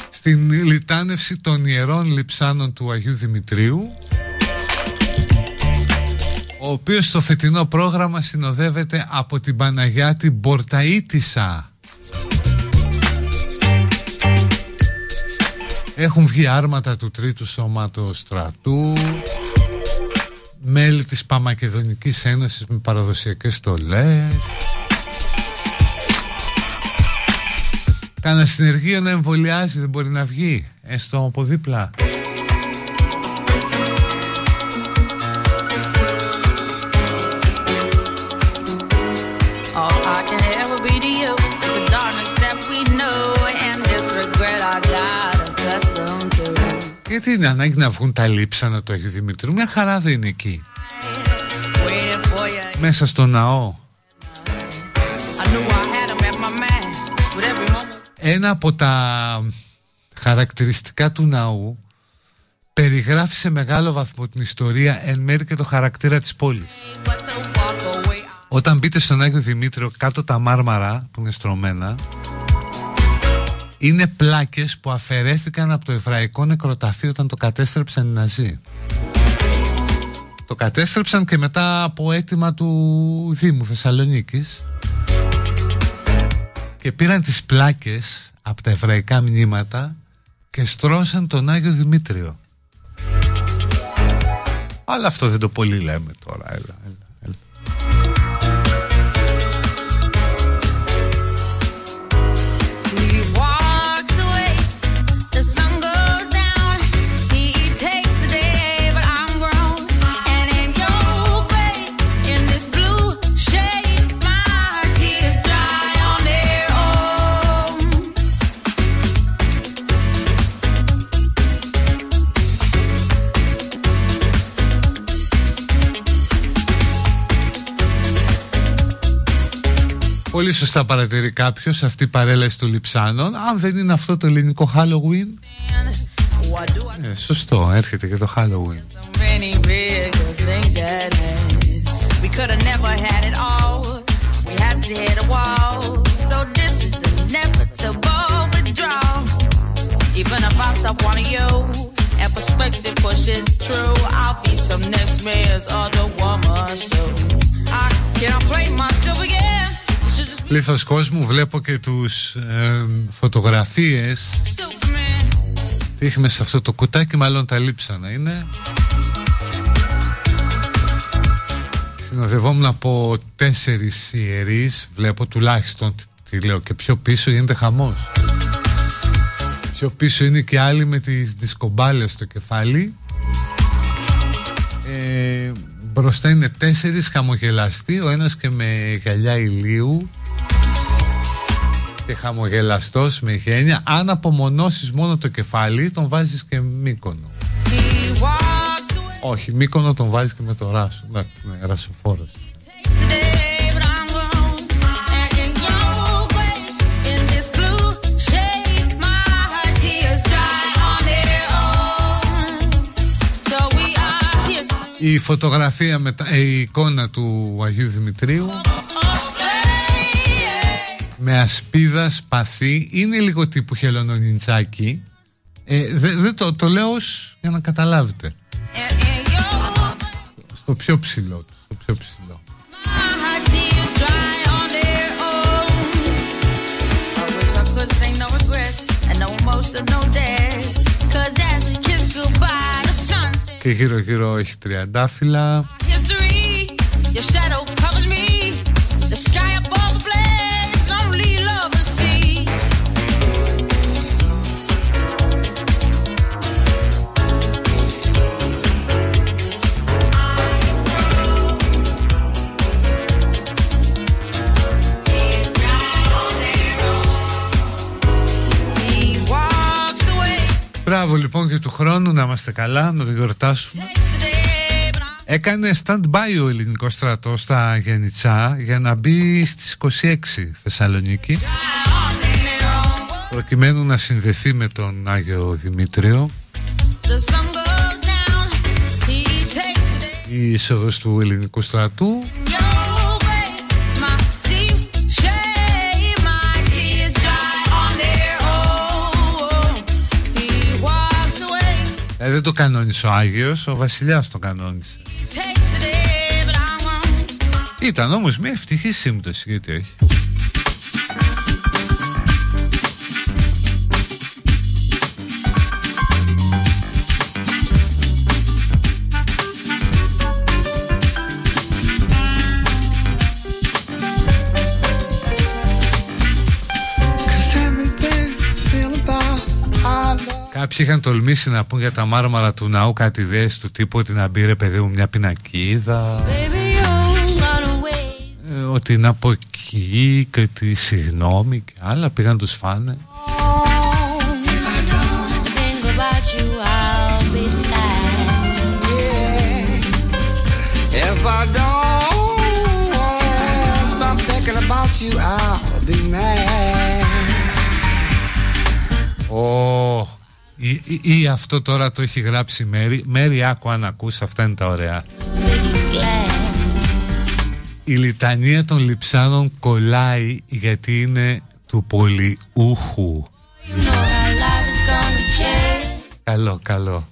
Στην λιτάνευση των ιερών λειψάνων του Αγίου Δημητρίου ο οποίος στο φετινό πρόγραμμα συνοδεύεται από την Παναγιάτη Μπορταΐτισσα Έχουν βγει άρματα του τρίτου σώματος στρατού. μέλη της Παμακεδονικής Ένωσης με παραδοσιακές στολές. Κάνα συνεργείο να εμβολιάζει δεν μπορεί να βγει έστω από δίπλα. Γιατί είναι ανάγκη να βγουν τα λείψανα του Αγίου Δημητρίου Μια χαρά δεν είναι εκεί Μέσα στο ναό Ένα από τα χαρακτηριστικά του ναού περιγράφει σε μεγάλο βαθμό την ιστορία εν μέρει και το χαρακτήρα της πόλης. Όταν μπείτε στον Άγιο Δημήτριο κάτω τα μάρμαρα που είναι στρωμένα είναι πλάκες που αφαιρέθηκαν από το εβραϊκό νεκροταφείο όταν το κατέστρεψαν οι Ναζί. Το κατέστρεψαν και μετά από αίτημα του Δήμου Θεσσαλονίκης και πήραν τις πλάκες από τα εβραϊκά μνήματα και στρώσαν τον Άγιο Δημήτριο. Αλλά αυτό δεν το πολύ λέμε τώρα, έλα, Πολύ σωστά παρατηρεί κάποιο αυτή η παρέλαση του Λιψάνων. Αν δεν είναι αυτό το ελληνικό Halloween. Ε, σωστό, έρχεται και το Halloween. Even if I stop wanting you and perspective pushes true, I'll be some next man's other woman. So I can't play myself again. Πλήθος κόσμου βλέπω και τους ε, φωτογραφίες. Τι έχει μέσα σε αυτό το κουτάκι μάλλον τα λείψανα είναι. Συνοδευόμουν από τέσσερις ιερείς Βλέπω τουλάχιστον τι λέω και πιο πίσω γίνεται χαμός. Πιο πίσω είναι και άλλοι με τις δισκομπάλες στο κεφάλι. Ε, Μπροστά είναι τέσσερις χαμογελαστοί Ο ένας και με γυαλιά ηλίου και χαμογελαστός με γένεια αν απομονώσεις μόνο το κεφάλι τον βάζεις και μήκονο όχι μήκονο τον βάζεις και με το ράσο ναι, ναι, ρασοφόρος Η φωτογραφία με τα, η εικόνα του Αγίου Δημητρίου με ασπίδα σπαθή είναι λίγο τύπου χελωνονιντσάκι ε, δεν το, το λέω για να καταλάβετε. Στο πιο ψηλό του στο πιο ψηλό. Και γύρω γύρω έχει τριαντάφυλλα Μπράβο λοιπόν και του χρόνου να είμαστε καλά, να το γιορτάσουμε. Έκανε stand-by ο ελληνικός στρατός στα Γενιτσά για να μπει στις 26 Θεσσαλονίκη προκειμένου να συνδεθεί με τον Άγιο Δημήτριο η είσοδος του ελληνικού στρατού Ε, δεν το κανόνισε ο Άγιος, ο βασιλιάς το κανόνισε. Ήταν όμως μια ευτυχή σύμπτωση, γιατί όχι. Κάποιοι είχαν τολμήσει να πούν για τα μάρμαρα του ναού κάτι ιδέες του τύπου ότι να μπει ρε παιδί μου μια πινακίδα. Ε, ότι να πω εκεί και τη συγγνώμη και άλλα πήγαν τους φάνε. If I don't stop thinking about you, I'll be mad. Oh, ή, ή, ή, αυτό τώρα το έχει γράψει Μέρη Μέρη άκου αν ακούς αυτά είναι τα ωραία. Η λιτανία των λιψάνων κολλάει γιατί είναι του πολυούχου. Καλό, καλό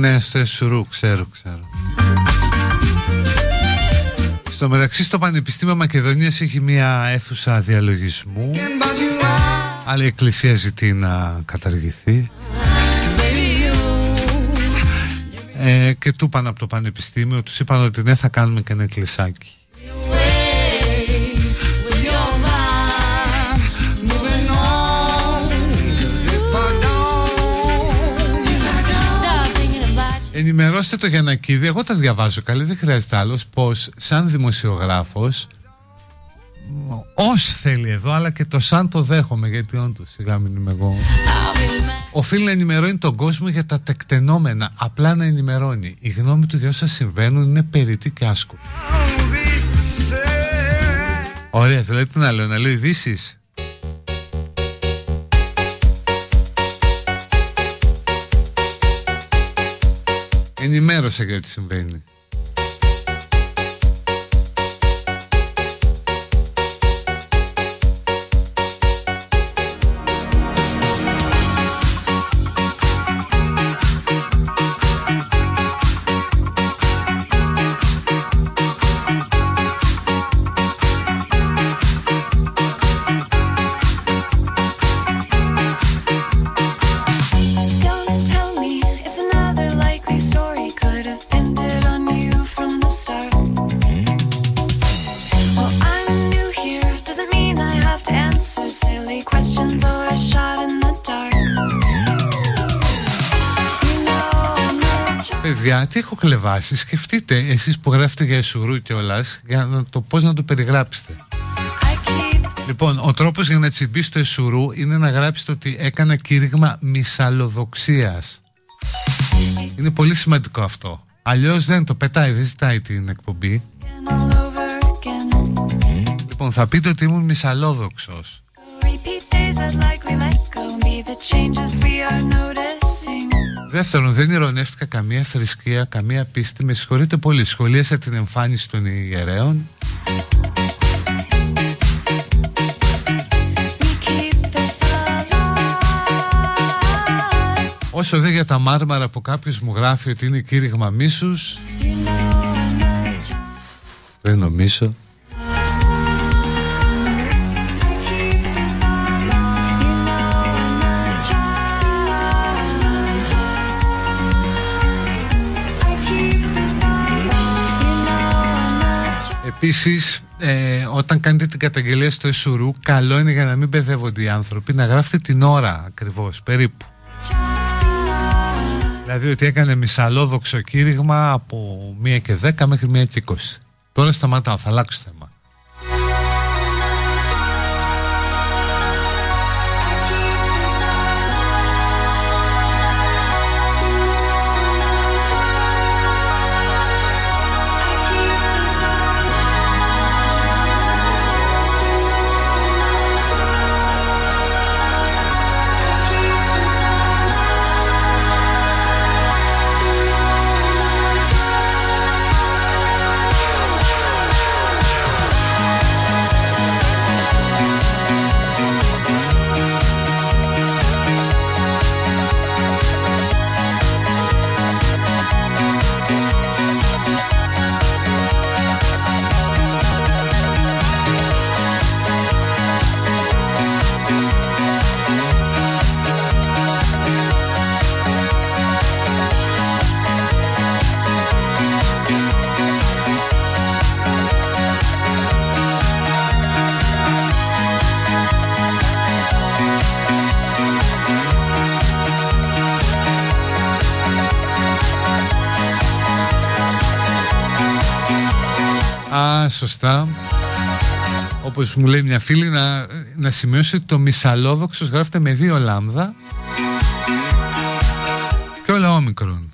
ναι, στο Εσουρού, ξέρω, ξέρω. Στο μεταξύ στο Πανεπιστήμιο Μακεδονίας έχει μια αίθουσα διαλογισμού. Άλλη εκκλησία ζητεί να καταργηθεί. Ε, Και του είπαν από το Πανεπιστήμιο. Τους είπαν ότι δεν θα κάνουμε και ένα εκκλησάκι ενημερώστε το Γιανακίδη, εγώ τα διαβάζω καλή, δεν χρειάζεται άλλος, πως σαν δημοσιογράφος ως θέλει εδώ, αλλά και το σαν το δέχομαι, γιατί όντως σιγά μην είμαι εγώ. Οφείλει να ενημερώνει τον κόσμο για τα τεκτενόμενα, απλά να ενημερώνει. Η γνώμη του για όσα συμβαίνουν είναι περίτη και άσκοπη. Ωραία, θέλετε να λέω, να λέω ειδήσεις; Ενημέρωσε για τι συμβαίνει. Τι έχω κλεβάσει. Σκεφτείτε εσείς που γράφετε για Εσουρού κιόλας για να το πώς να το περιγράψετε. Λοιπόν, ο τρόπος για να τσιμπήσει το Εσουρού είναι να γράψετε ότι έκανα κήρυγμα μυσαλλοδοξίας. Είναι πολύ σημαντικό αυτό. Αλλιώς δεν το πετάει, δεν ζητάει την εκπομπή. Λοιπόν, θα πείτε ότι ήμουν μυσαλλόδοξος. Δεύτερον, δεν ηρωνεύτηκα καμία θρησκεία, καμία πίστη. Με συγχωρείτε πολύ. Σχολίασα την εμφάνιση των ιερέων. Όσο δε για τα μάρμαρα που κάποιος μου γράφει ότι είναι κήρυγμα μίσους Δεν νομίζω Επίσης, ε, όταν κάνετε την καταγγελία στο Εσουρού, καλό είναι για να μην μπεδεύονται οι άνθρωποι να γράφετε την ώρα ακριβώς, περίπου. Δηλαδή ότι έκανε μισαλόδοξο κήρυγμα από 1 και 10 μέχρι 1 και 20. Τώρα σταματάω, θα αλλάξω θέμα. Όπως μου λέει μια φίλη να, να σημειώσει ότι το μισαλόδοξος γράφεται με δύο λάμδα. Και όλα όμικρον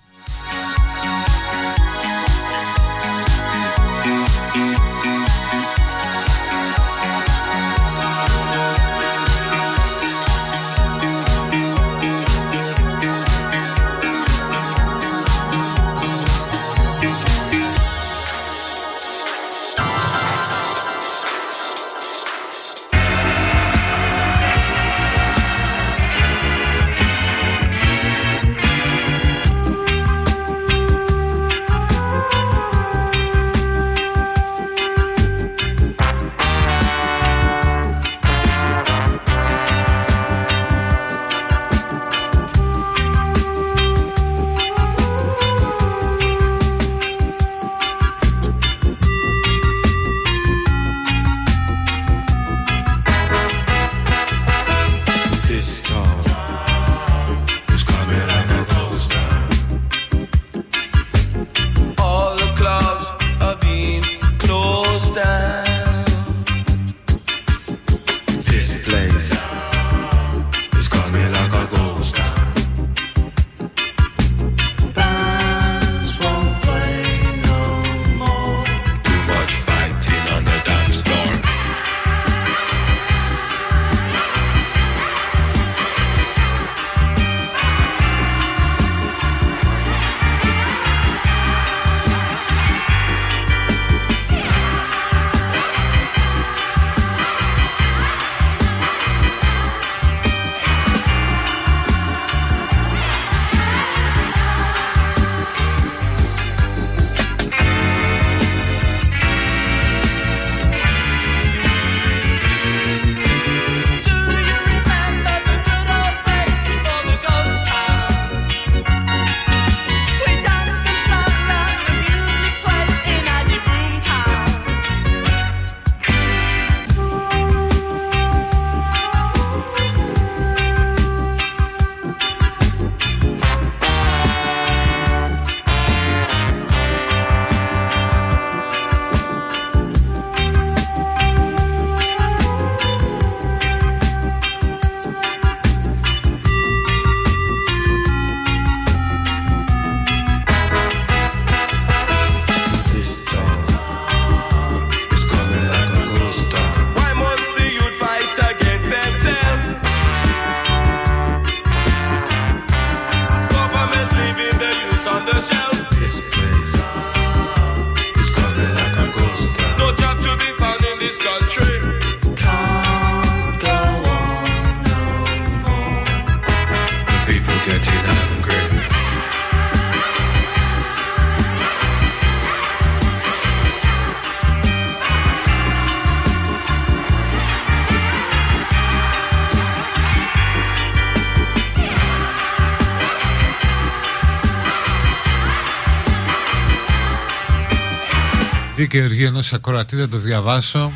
Γεωργή ενός ακροατή θα το διαβάσω.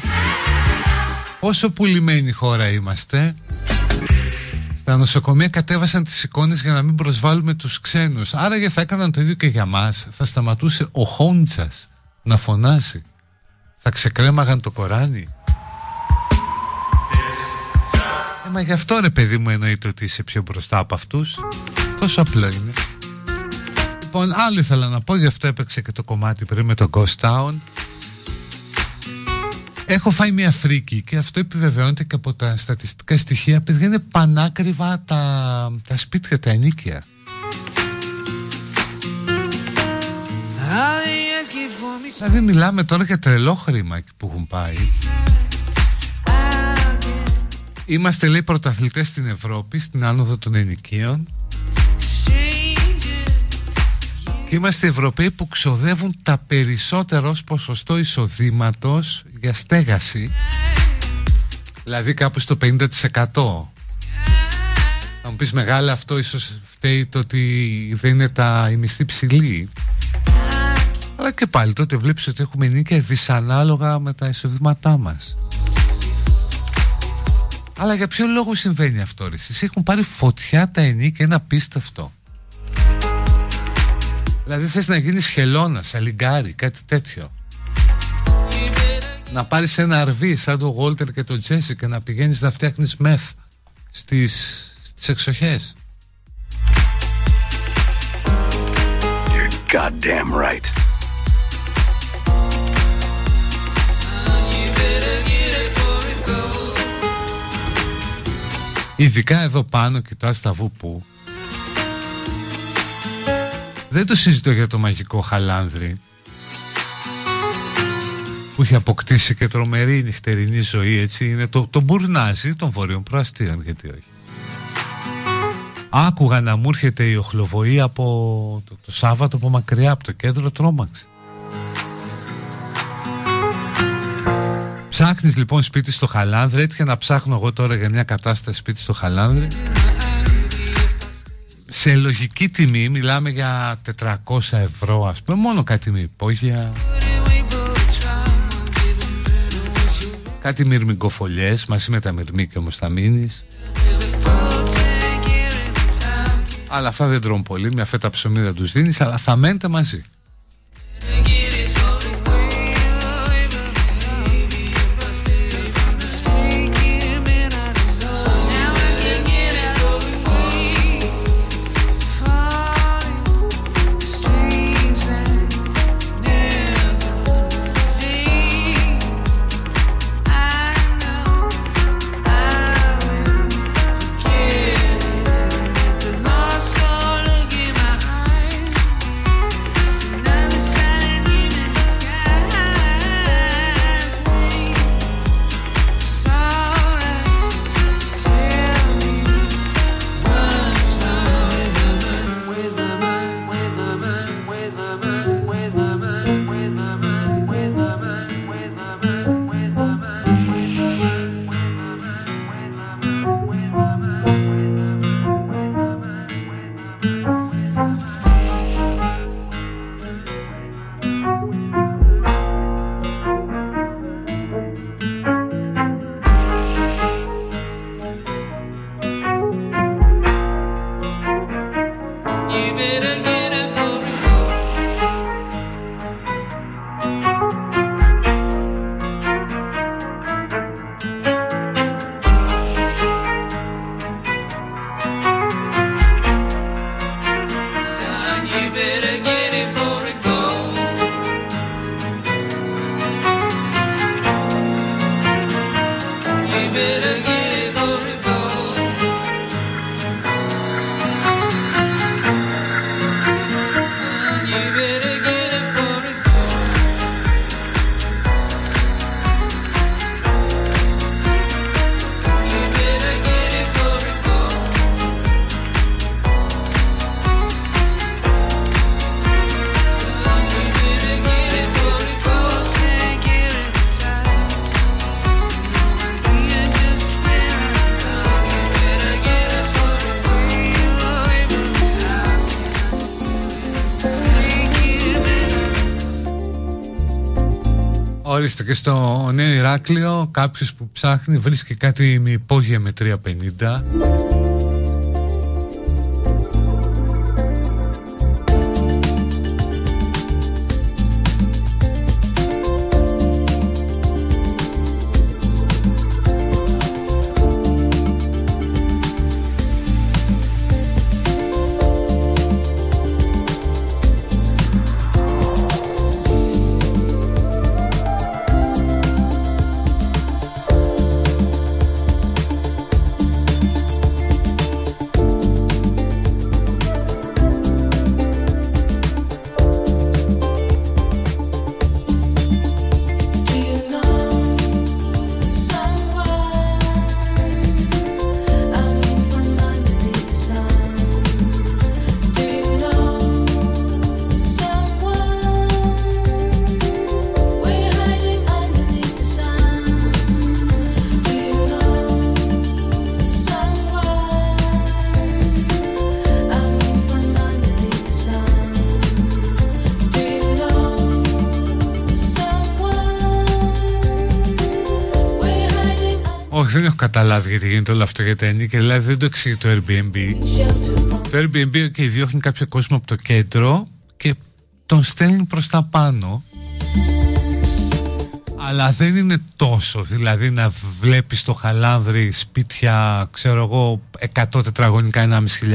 Όσο πουλημένη χώρα είμαστε. Στα νοσοκομεία κατέβασαν τις εικόνες για να μην προσβάλλουμε τους ξένους. Άρα για θα έκαναν το ίδιο και για μας. Θα σταματούσε ο Χόντσας να φωνάζει. Θα ξεκρέμαγαν το Κοράνι. Ε, Μα γι' αυτό ρε παιδί μου εννοείται ότι είσαι πιο μπροστά από αυτούς. Τόσο απλό είναι. Λοιπόν, άλλο ήθελα να πω, γι' αυτό έπαιξε και το κομμάτι πριν με το Ghost Town. Έχω φάει μια φρίκη και αυτό επιβεβαιώνεται και από τα στατιστικά στοιχεία. Παιδιά είναι πανάκριβα τα, τα σπίτια, τα ενίκια. Δηλαδή μιλάμε τώρα για τρελό χρήμα που έχουν πάει. Είμαστε λέει πρωταθλητές στην Ευρώπη, στην άνοδο των ενοικίων. Είμαστε Ευρωπαίοι που ξοδεύουν τα περισσότερα ως ποσοστό εισοδήματος για στέγαση. Δηλαδή κάπου στο 50%. Θα μου πεις μεγάλα αυτό ίσως φταίει το ότι δεν είναι τα, η μισθή ψηλή. Αλλά και πάλι τότε βλέπεις ότι έχουμε νίκια δυσανάλογα με τα εισοδήματά μας. Αλλά για ποιο λόγο συμβαίνει αυτό ρε Εσείς έχουν πάρει φωτιά τα ενίκια ένα πίστευτο Δηλαδή θες να γίνεις χελώνας, σαλιγκάρι, κάτι τέτοιο. Να πάρεις ένα αρβί σαν το Γόλτερ και το Τζέσι Και να πηγαίνεις να φτιάχνεις μεθ στις, στις εξοχές. You're goddamn right. Ειδικά εδώ πάνω κοιτάς τα βουπού δεν το συζητώ για το μαγικό χαλάνδρι που έχει αποκτήσει και τρομερή νυχτερινή ζωή έτσι. Είναι το, το μπουρνάζι των βορείων προαστίων γιατί όχι. Άκουγα να μου έρχεται η οχλοβοή από το, το Σάββατο από μακριά από το κέντρο τρόμαξε. Ψάχνεις λοιπόν σπίτι στο Χαλάνδρι έτυχε να ψάχνω εγώ τώρα για μια κατάσταση σπίτι στο Χαλάνδρι σε λογική τιμή μιλάμε για 400 ευρώ ας πούμε μόνο κάτι με υπόγεια κάτι μυρμικοφολιές μαζί με τα μυρμήκια όμως θα μείνεις. Αλλά αυτά δεν τρώνε πολύ μια φέτα ψωμί δεν τους δίνεις αλλά θα μένετε μαζί Ορίστε και στο Νέο Ηράκλειο κάποιος που ψάχνει βρίσκει κάτι με υπόγεια με 350 γίνεται όλο αυτό για τα ενίκια, δηλαδή δεν το εξηγεί το Airbnb. Το Airbnb και διώχνει κάποιο κόσμο από το κέντρο και τον στέλνει προς τα πάνω. Αλλά δεν είναι τόσο, δηλαδή να βλέπεις το χαλάνδρι σπίτια, ξέρω εγώ, 100 τετραγωνικά, ένα μισή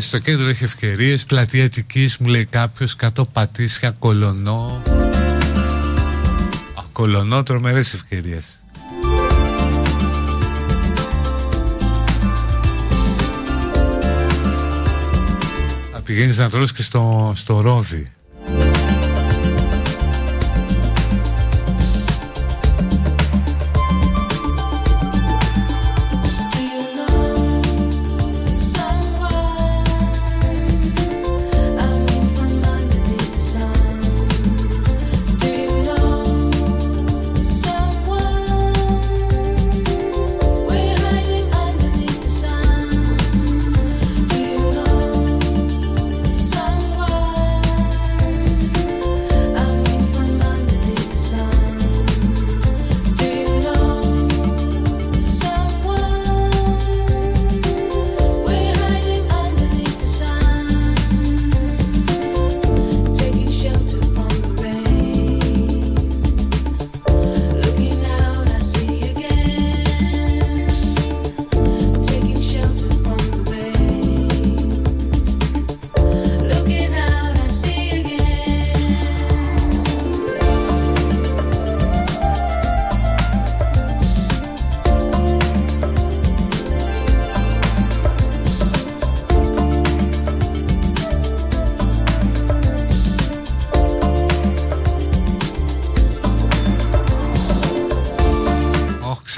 χιλιάρικο. στο κέντρο έχει ευκαιρίες. Πλατεία Αττικής μου λέει κάποιος, κάτω πατήσια, κολονό. Α, κολονό, τρομερές ευκαιρίες. Θα πηγαίνεις να τρώσει και στο, στο ρόδι.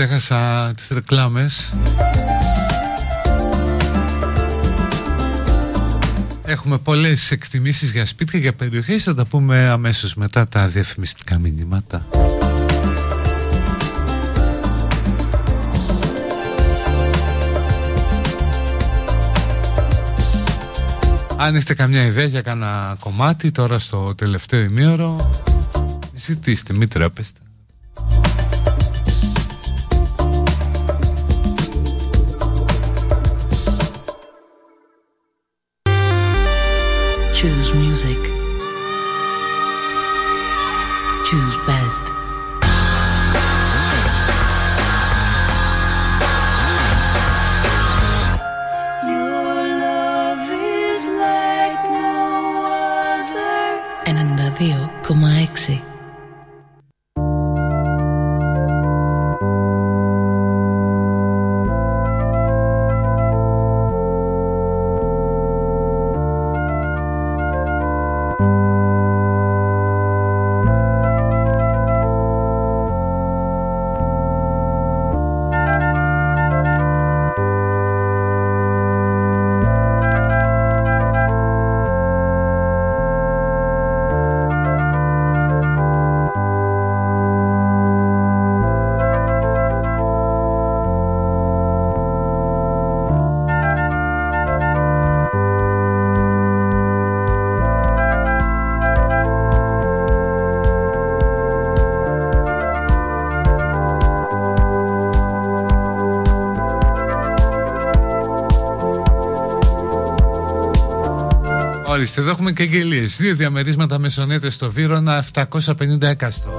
Ξέχασα τις ρεκλάμες. Έχουμε πολλές εκτιμήσεις για σπίτια, για περιοχές. Θα τα πούμε αμέσως μετά τα διαφημιστικά μηνύματα. Αν έχετε καμιά ιδέα για κανένα κομμάτι τώρα στο τελευταίο ημίωρο Ζητήστε, μην τρέπεστε Choose music. Choose best. Ορίστε, εδώ έχουμε και εγγελίε. Δύο διαμερίσματα μεσονέτες στο Βύρονα, 750 έκαστο.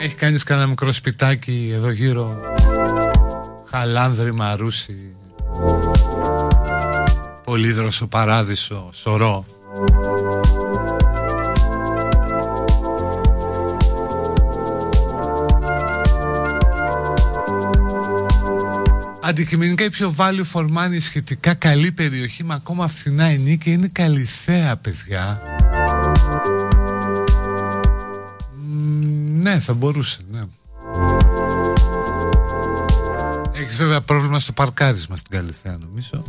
Έχει κάνει κανένα μικρό σπιτάκι εδώ γύρω. Χαλάνδρη, Μαρούσι. Πολύδροσο, Παράδεισο, Σωρό. Αντικειμενικά η πιο value for money σχετικά καλή περιοχή με ακόμα φθηνά ενίκια είναι Καλυθέα παιδιά. Ναι θα μπορούσε ναι. Έχεις βέβαια πρόβλημα στο παρκάρισμα στην Καλυθέα νομίζω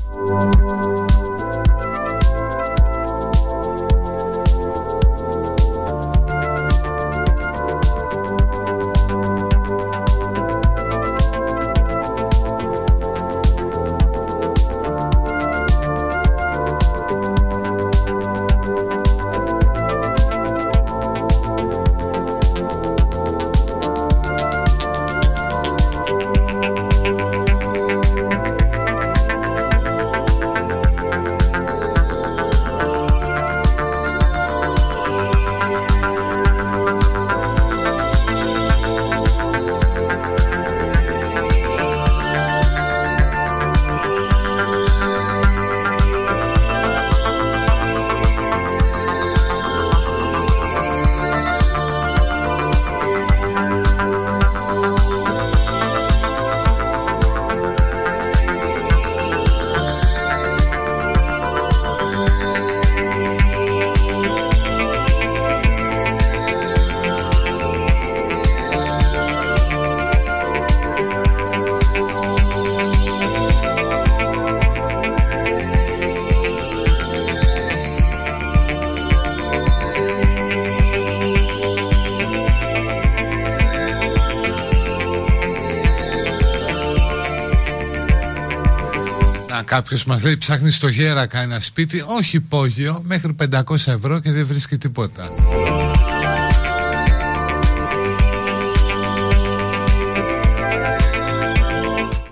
Κάποιος μας λέει ψάχνει στο γέρακα ένα σπίτι Όχι υπόγειο μέχρι 500 ευρώ και δεν βρίσκει τίποτα.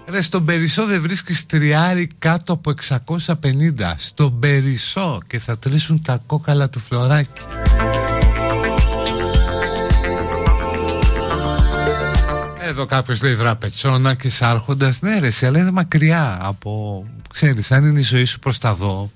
Ρε στον Περισσό δεν βρίσκεις τριάρι κάτω από 650 Στον Περισσό και θα τρίσουν τα κόκαλα του φλωράκι Εδώ κάποιος λέει δραπετσόνα και σάρχοντας Ναι ρε, αλλά είναι μακριά από Ξέρεις, αν είναι η ζωή σου προς τα δω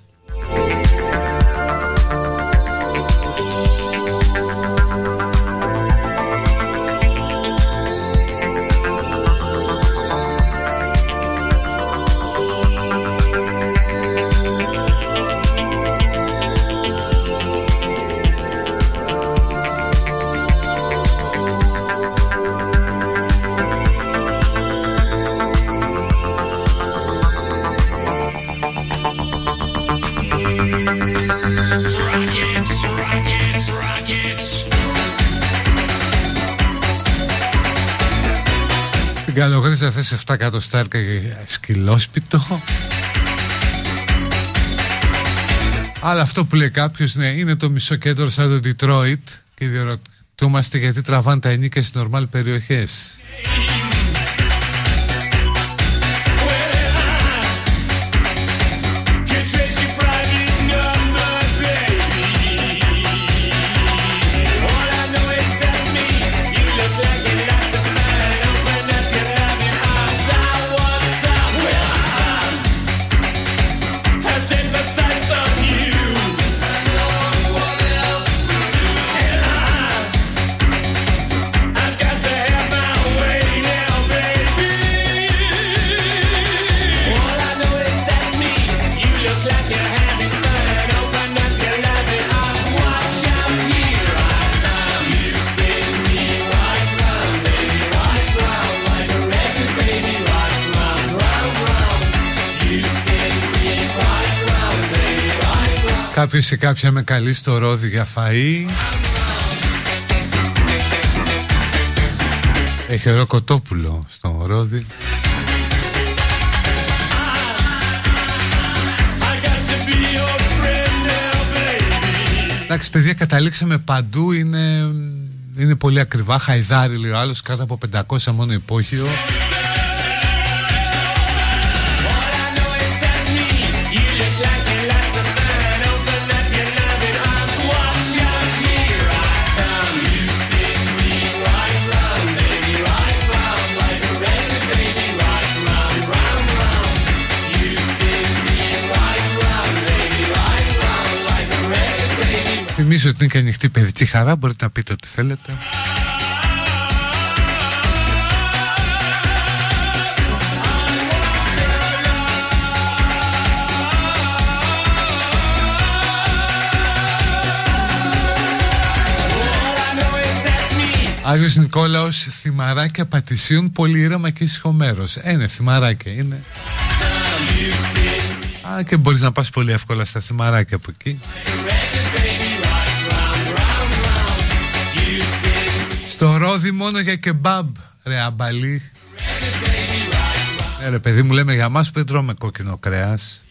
θες 7 εκατοστάρκα για σκυλόσπιτο Αλλά αυτό που λέει κάποιος ναι, είναι το μισό κέντρο σαν το Detroit και διαρωτούμαστε γιατί τραβάνε τα ενίκια στις νορμάλ περιοχές. Κάποιος ή κάποια με καλεί στο ρόδι για φαΐ. Έχει ωραίο κοτόπουλο στο ρόδι. Εντάξει παιδιά καταλήξαμε παντού. Είναι, είναι πολύ ακριβά. Χαϊδάρι λέει ο άλλος κάτω από 500 μόνο υπόχειο Θυμίζω ότι είναι και ανοιχτή παιδική χαρά, μπορείτε να πείτε ό,τι θέλετε. Άγιος Νικόλαος θυμαράκια πατησίων πολύ ήρεμα και ησυχομέρος Ε, ναι, θυμαράκια είναι. Α, και μπορείς να πας πολύ εύκολα στα θυμαράκια από εκεί Στο ρόδι μόνο για κεμπάμπ Ρε αμπαλί Ε ρε παιδί μου λέμε για μας που δεν τρώμε κόκκινο κρέας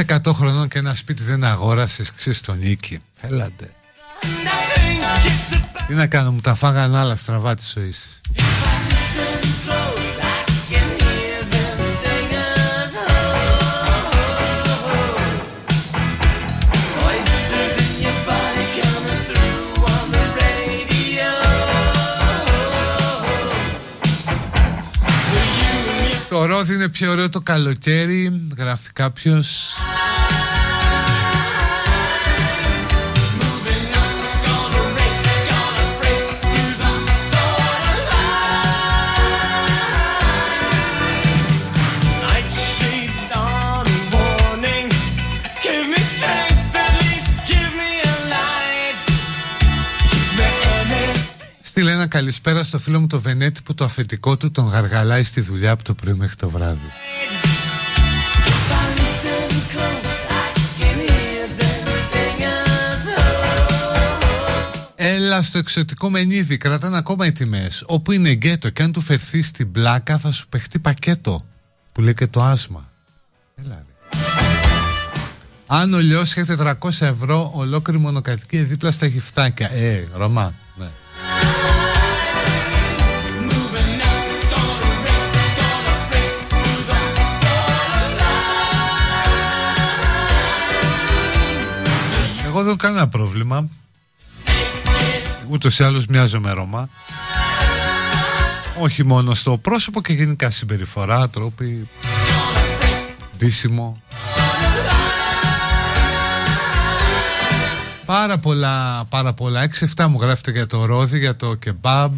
είσαι 100 χρονών και ένα σπίτι δεν αγόρασες Ξέρεις τον νίκη. Έλατε. Τι να κάνω μου τα φάγαν άλλα στραβά της ζωής Το ρόδι είναι πιο ωραίο το καλοκαίρι Γράφει κάποιος καλησπέρα στο φίλο μου το Βενέτη που το αφεντικό του τον γαργαλάει στη δουλειά από το πρωί μέχρι το βράδυ. Έλα στο εξωτικό μενίδι, κρατάνε ακόμα οι τιμές. Όπου είναι γκέτο και αν του φερθεί στην πλάκα θα σου παιχτεί πακέτο. Που λέει και το άσμα. Έλα ρε. Αν ο λιός έχει 400 ευρώ, ολόκληρη μονοκατοικία δίπλα στα γυφτάκια. Ε, Ρωμά, δεν έχω κανένα πρόβλημα. Ούτως ή άλλως μοιάζομαι Ρωμά. Όχι μόνο στο πρόσωπο και γενικά συμπεριφορά, τρόποι, ντύσιμο. Πάρα πολλά, πάρα πολλά. 6-7 μου γράφετε για το ρόδι, για το κεμπάμπ.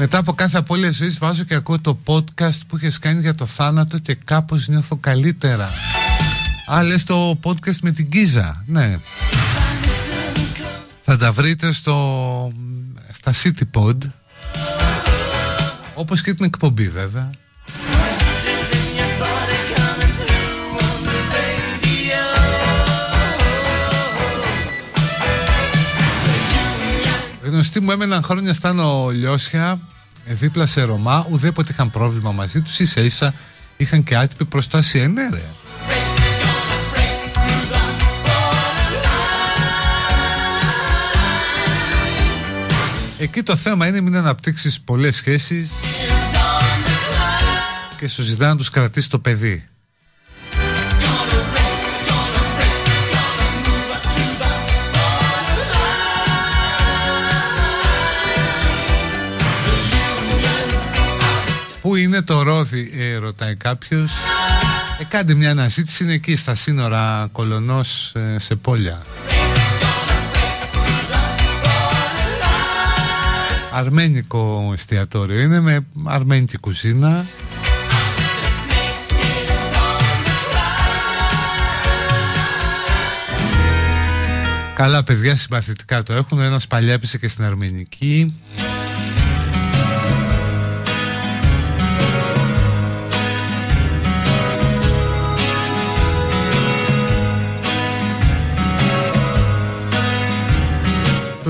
Μετά από κάθε απώλεια ζωής βάζω και ακούω το podcast που είχες κάνει για το θάνατο και κάπως νιώθω καλύτερα. Α, λες το podcast με την Κίζα. Ναι. Θα τα βρείτε στο, στα CityPod. Όπως και την εκπομπή βέβαια. Γνωστοί μου έμεναν χρόνια στάνω Λιώσια ε, δίπλα σε Ρωμά, ουδέποτε είχαν πρόβλημα μαζί τους, ίσα ίσα είχαν και άτυπη προστασία. Ναι, ρε. Εκεί το θέμα είναι μην αναπτύξεις πολλές σχέσεις και σου ζητά να τους κρατήσει το παιδί. είναι το Ρόδι, ε, ρωτάει κάποιος. Ε, κάντε μια αναζήτηση, είναι εκεί στα σύνορα Κολονός ε, σε Πόλια. Αρμένικο εστιατόριο είναι με αρμένικη κουζίνα. Καλά παιδιά συμπαθητικά το έχουν, ένας παλιάπησε και στην αρμενική.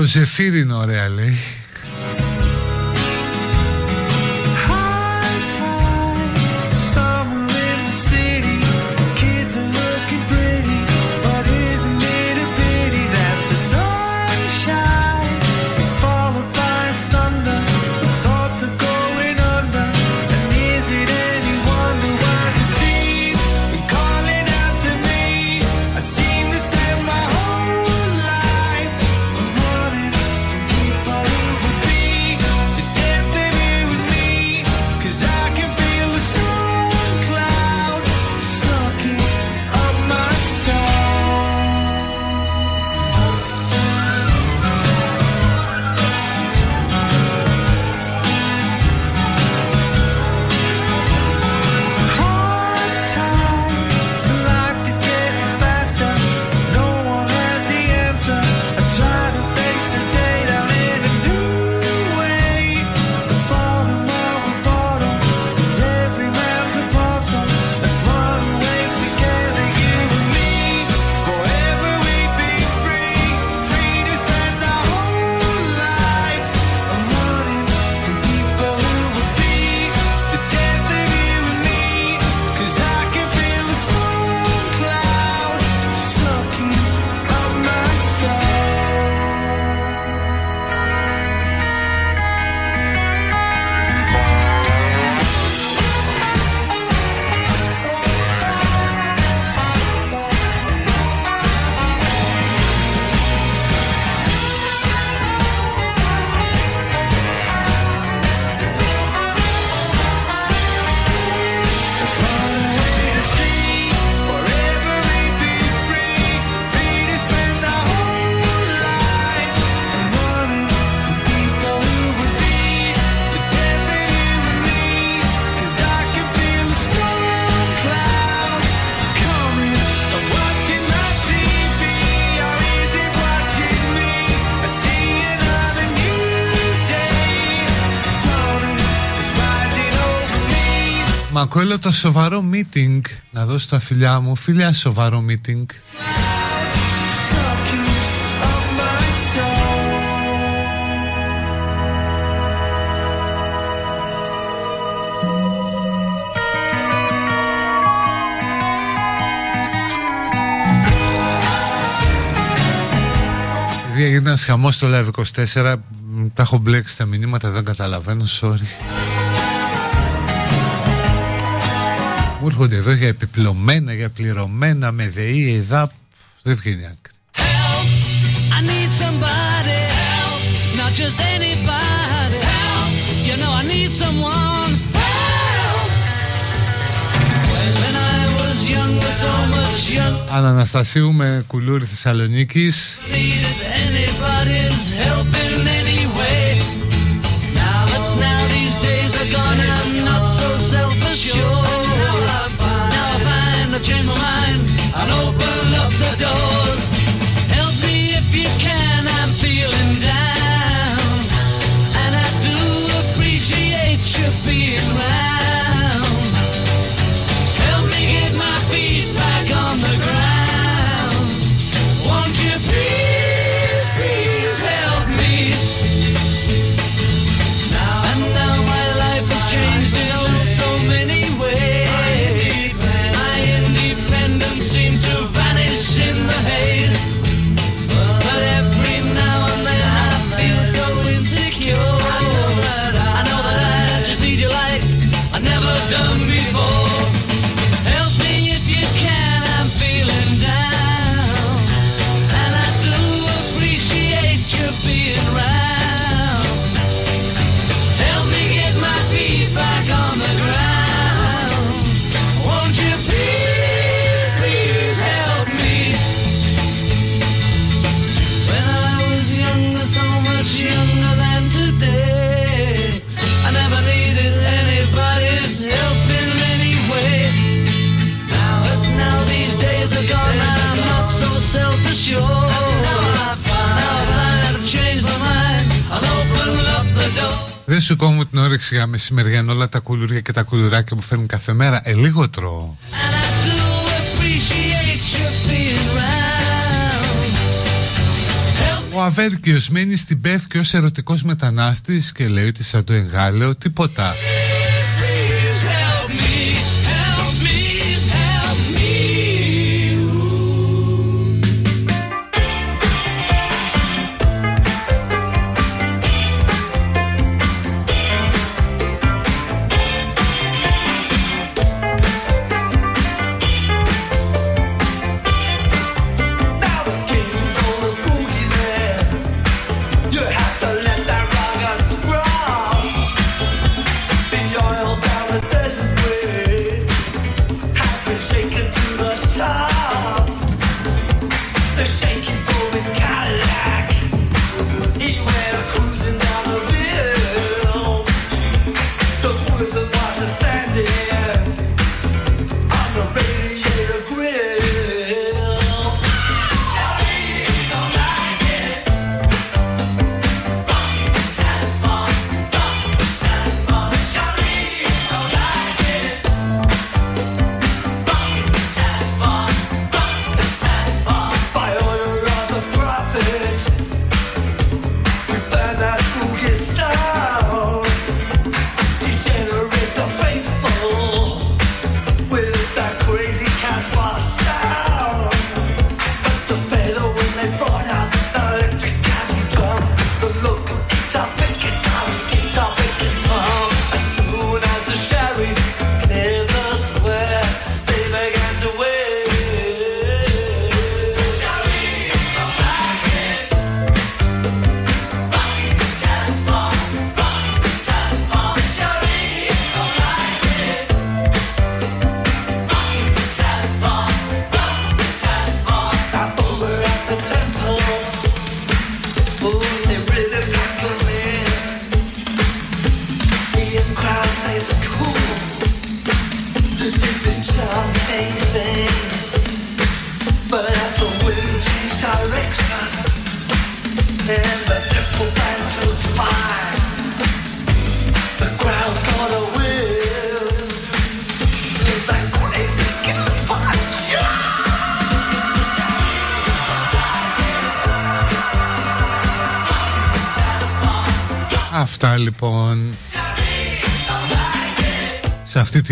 Το ζεφύρι είναι ωραία λέει Ακούω το σοβαρό meeting Να δώσω τα φιλιά μου. Φιλιά σοβαρό meeting. Έγινε ένας χαμός στο Live 24 Τα έχω μπλέξει τα μηνύματα Δεν καταλαβαίνω, sorry Μου έρχονται εδώ για επιπλωμένα, για πληρωμένα, με ΔΕΗ, ΕΔΑ. Δεν βγαίνει άκρη. Αναναστασίου με κουλούρι Θεσσαλονίκης Δεν σου κόβω την όρεξη για μεσημεριανό όλα τα κουλουριά και τα κουλουράκια που φέρνουν κάθε μέρα. Ε, λίγο τρώω. Ο Αβέρκιος μένει στην Πεύκη ως ερωτικός μετανάστης και λέει ότι σαν το εγάλεο τίποτα.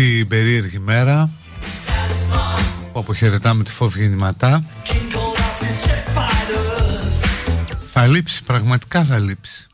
Αυτή την περίεργη μέρα που αποχαιρετάμε τη φόβη γεννηματά θα λείψει, πραγματικά θα λείψει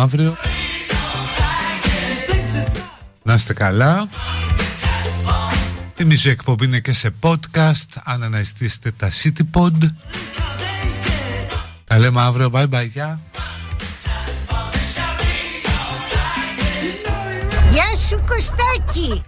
αύριο Να είστε καλά. Θυμίζω η εκπομπή είναι και σε podcast Αν αναζητήσετε τα CityPod Τα λέμε αύριο. Bye bye Γεια. Γεια σου Κωστάκη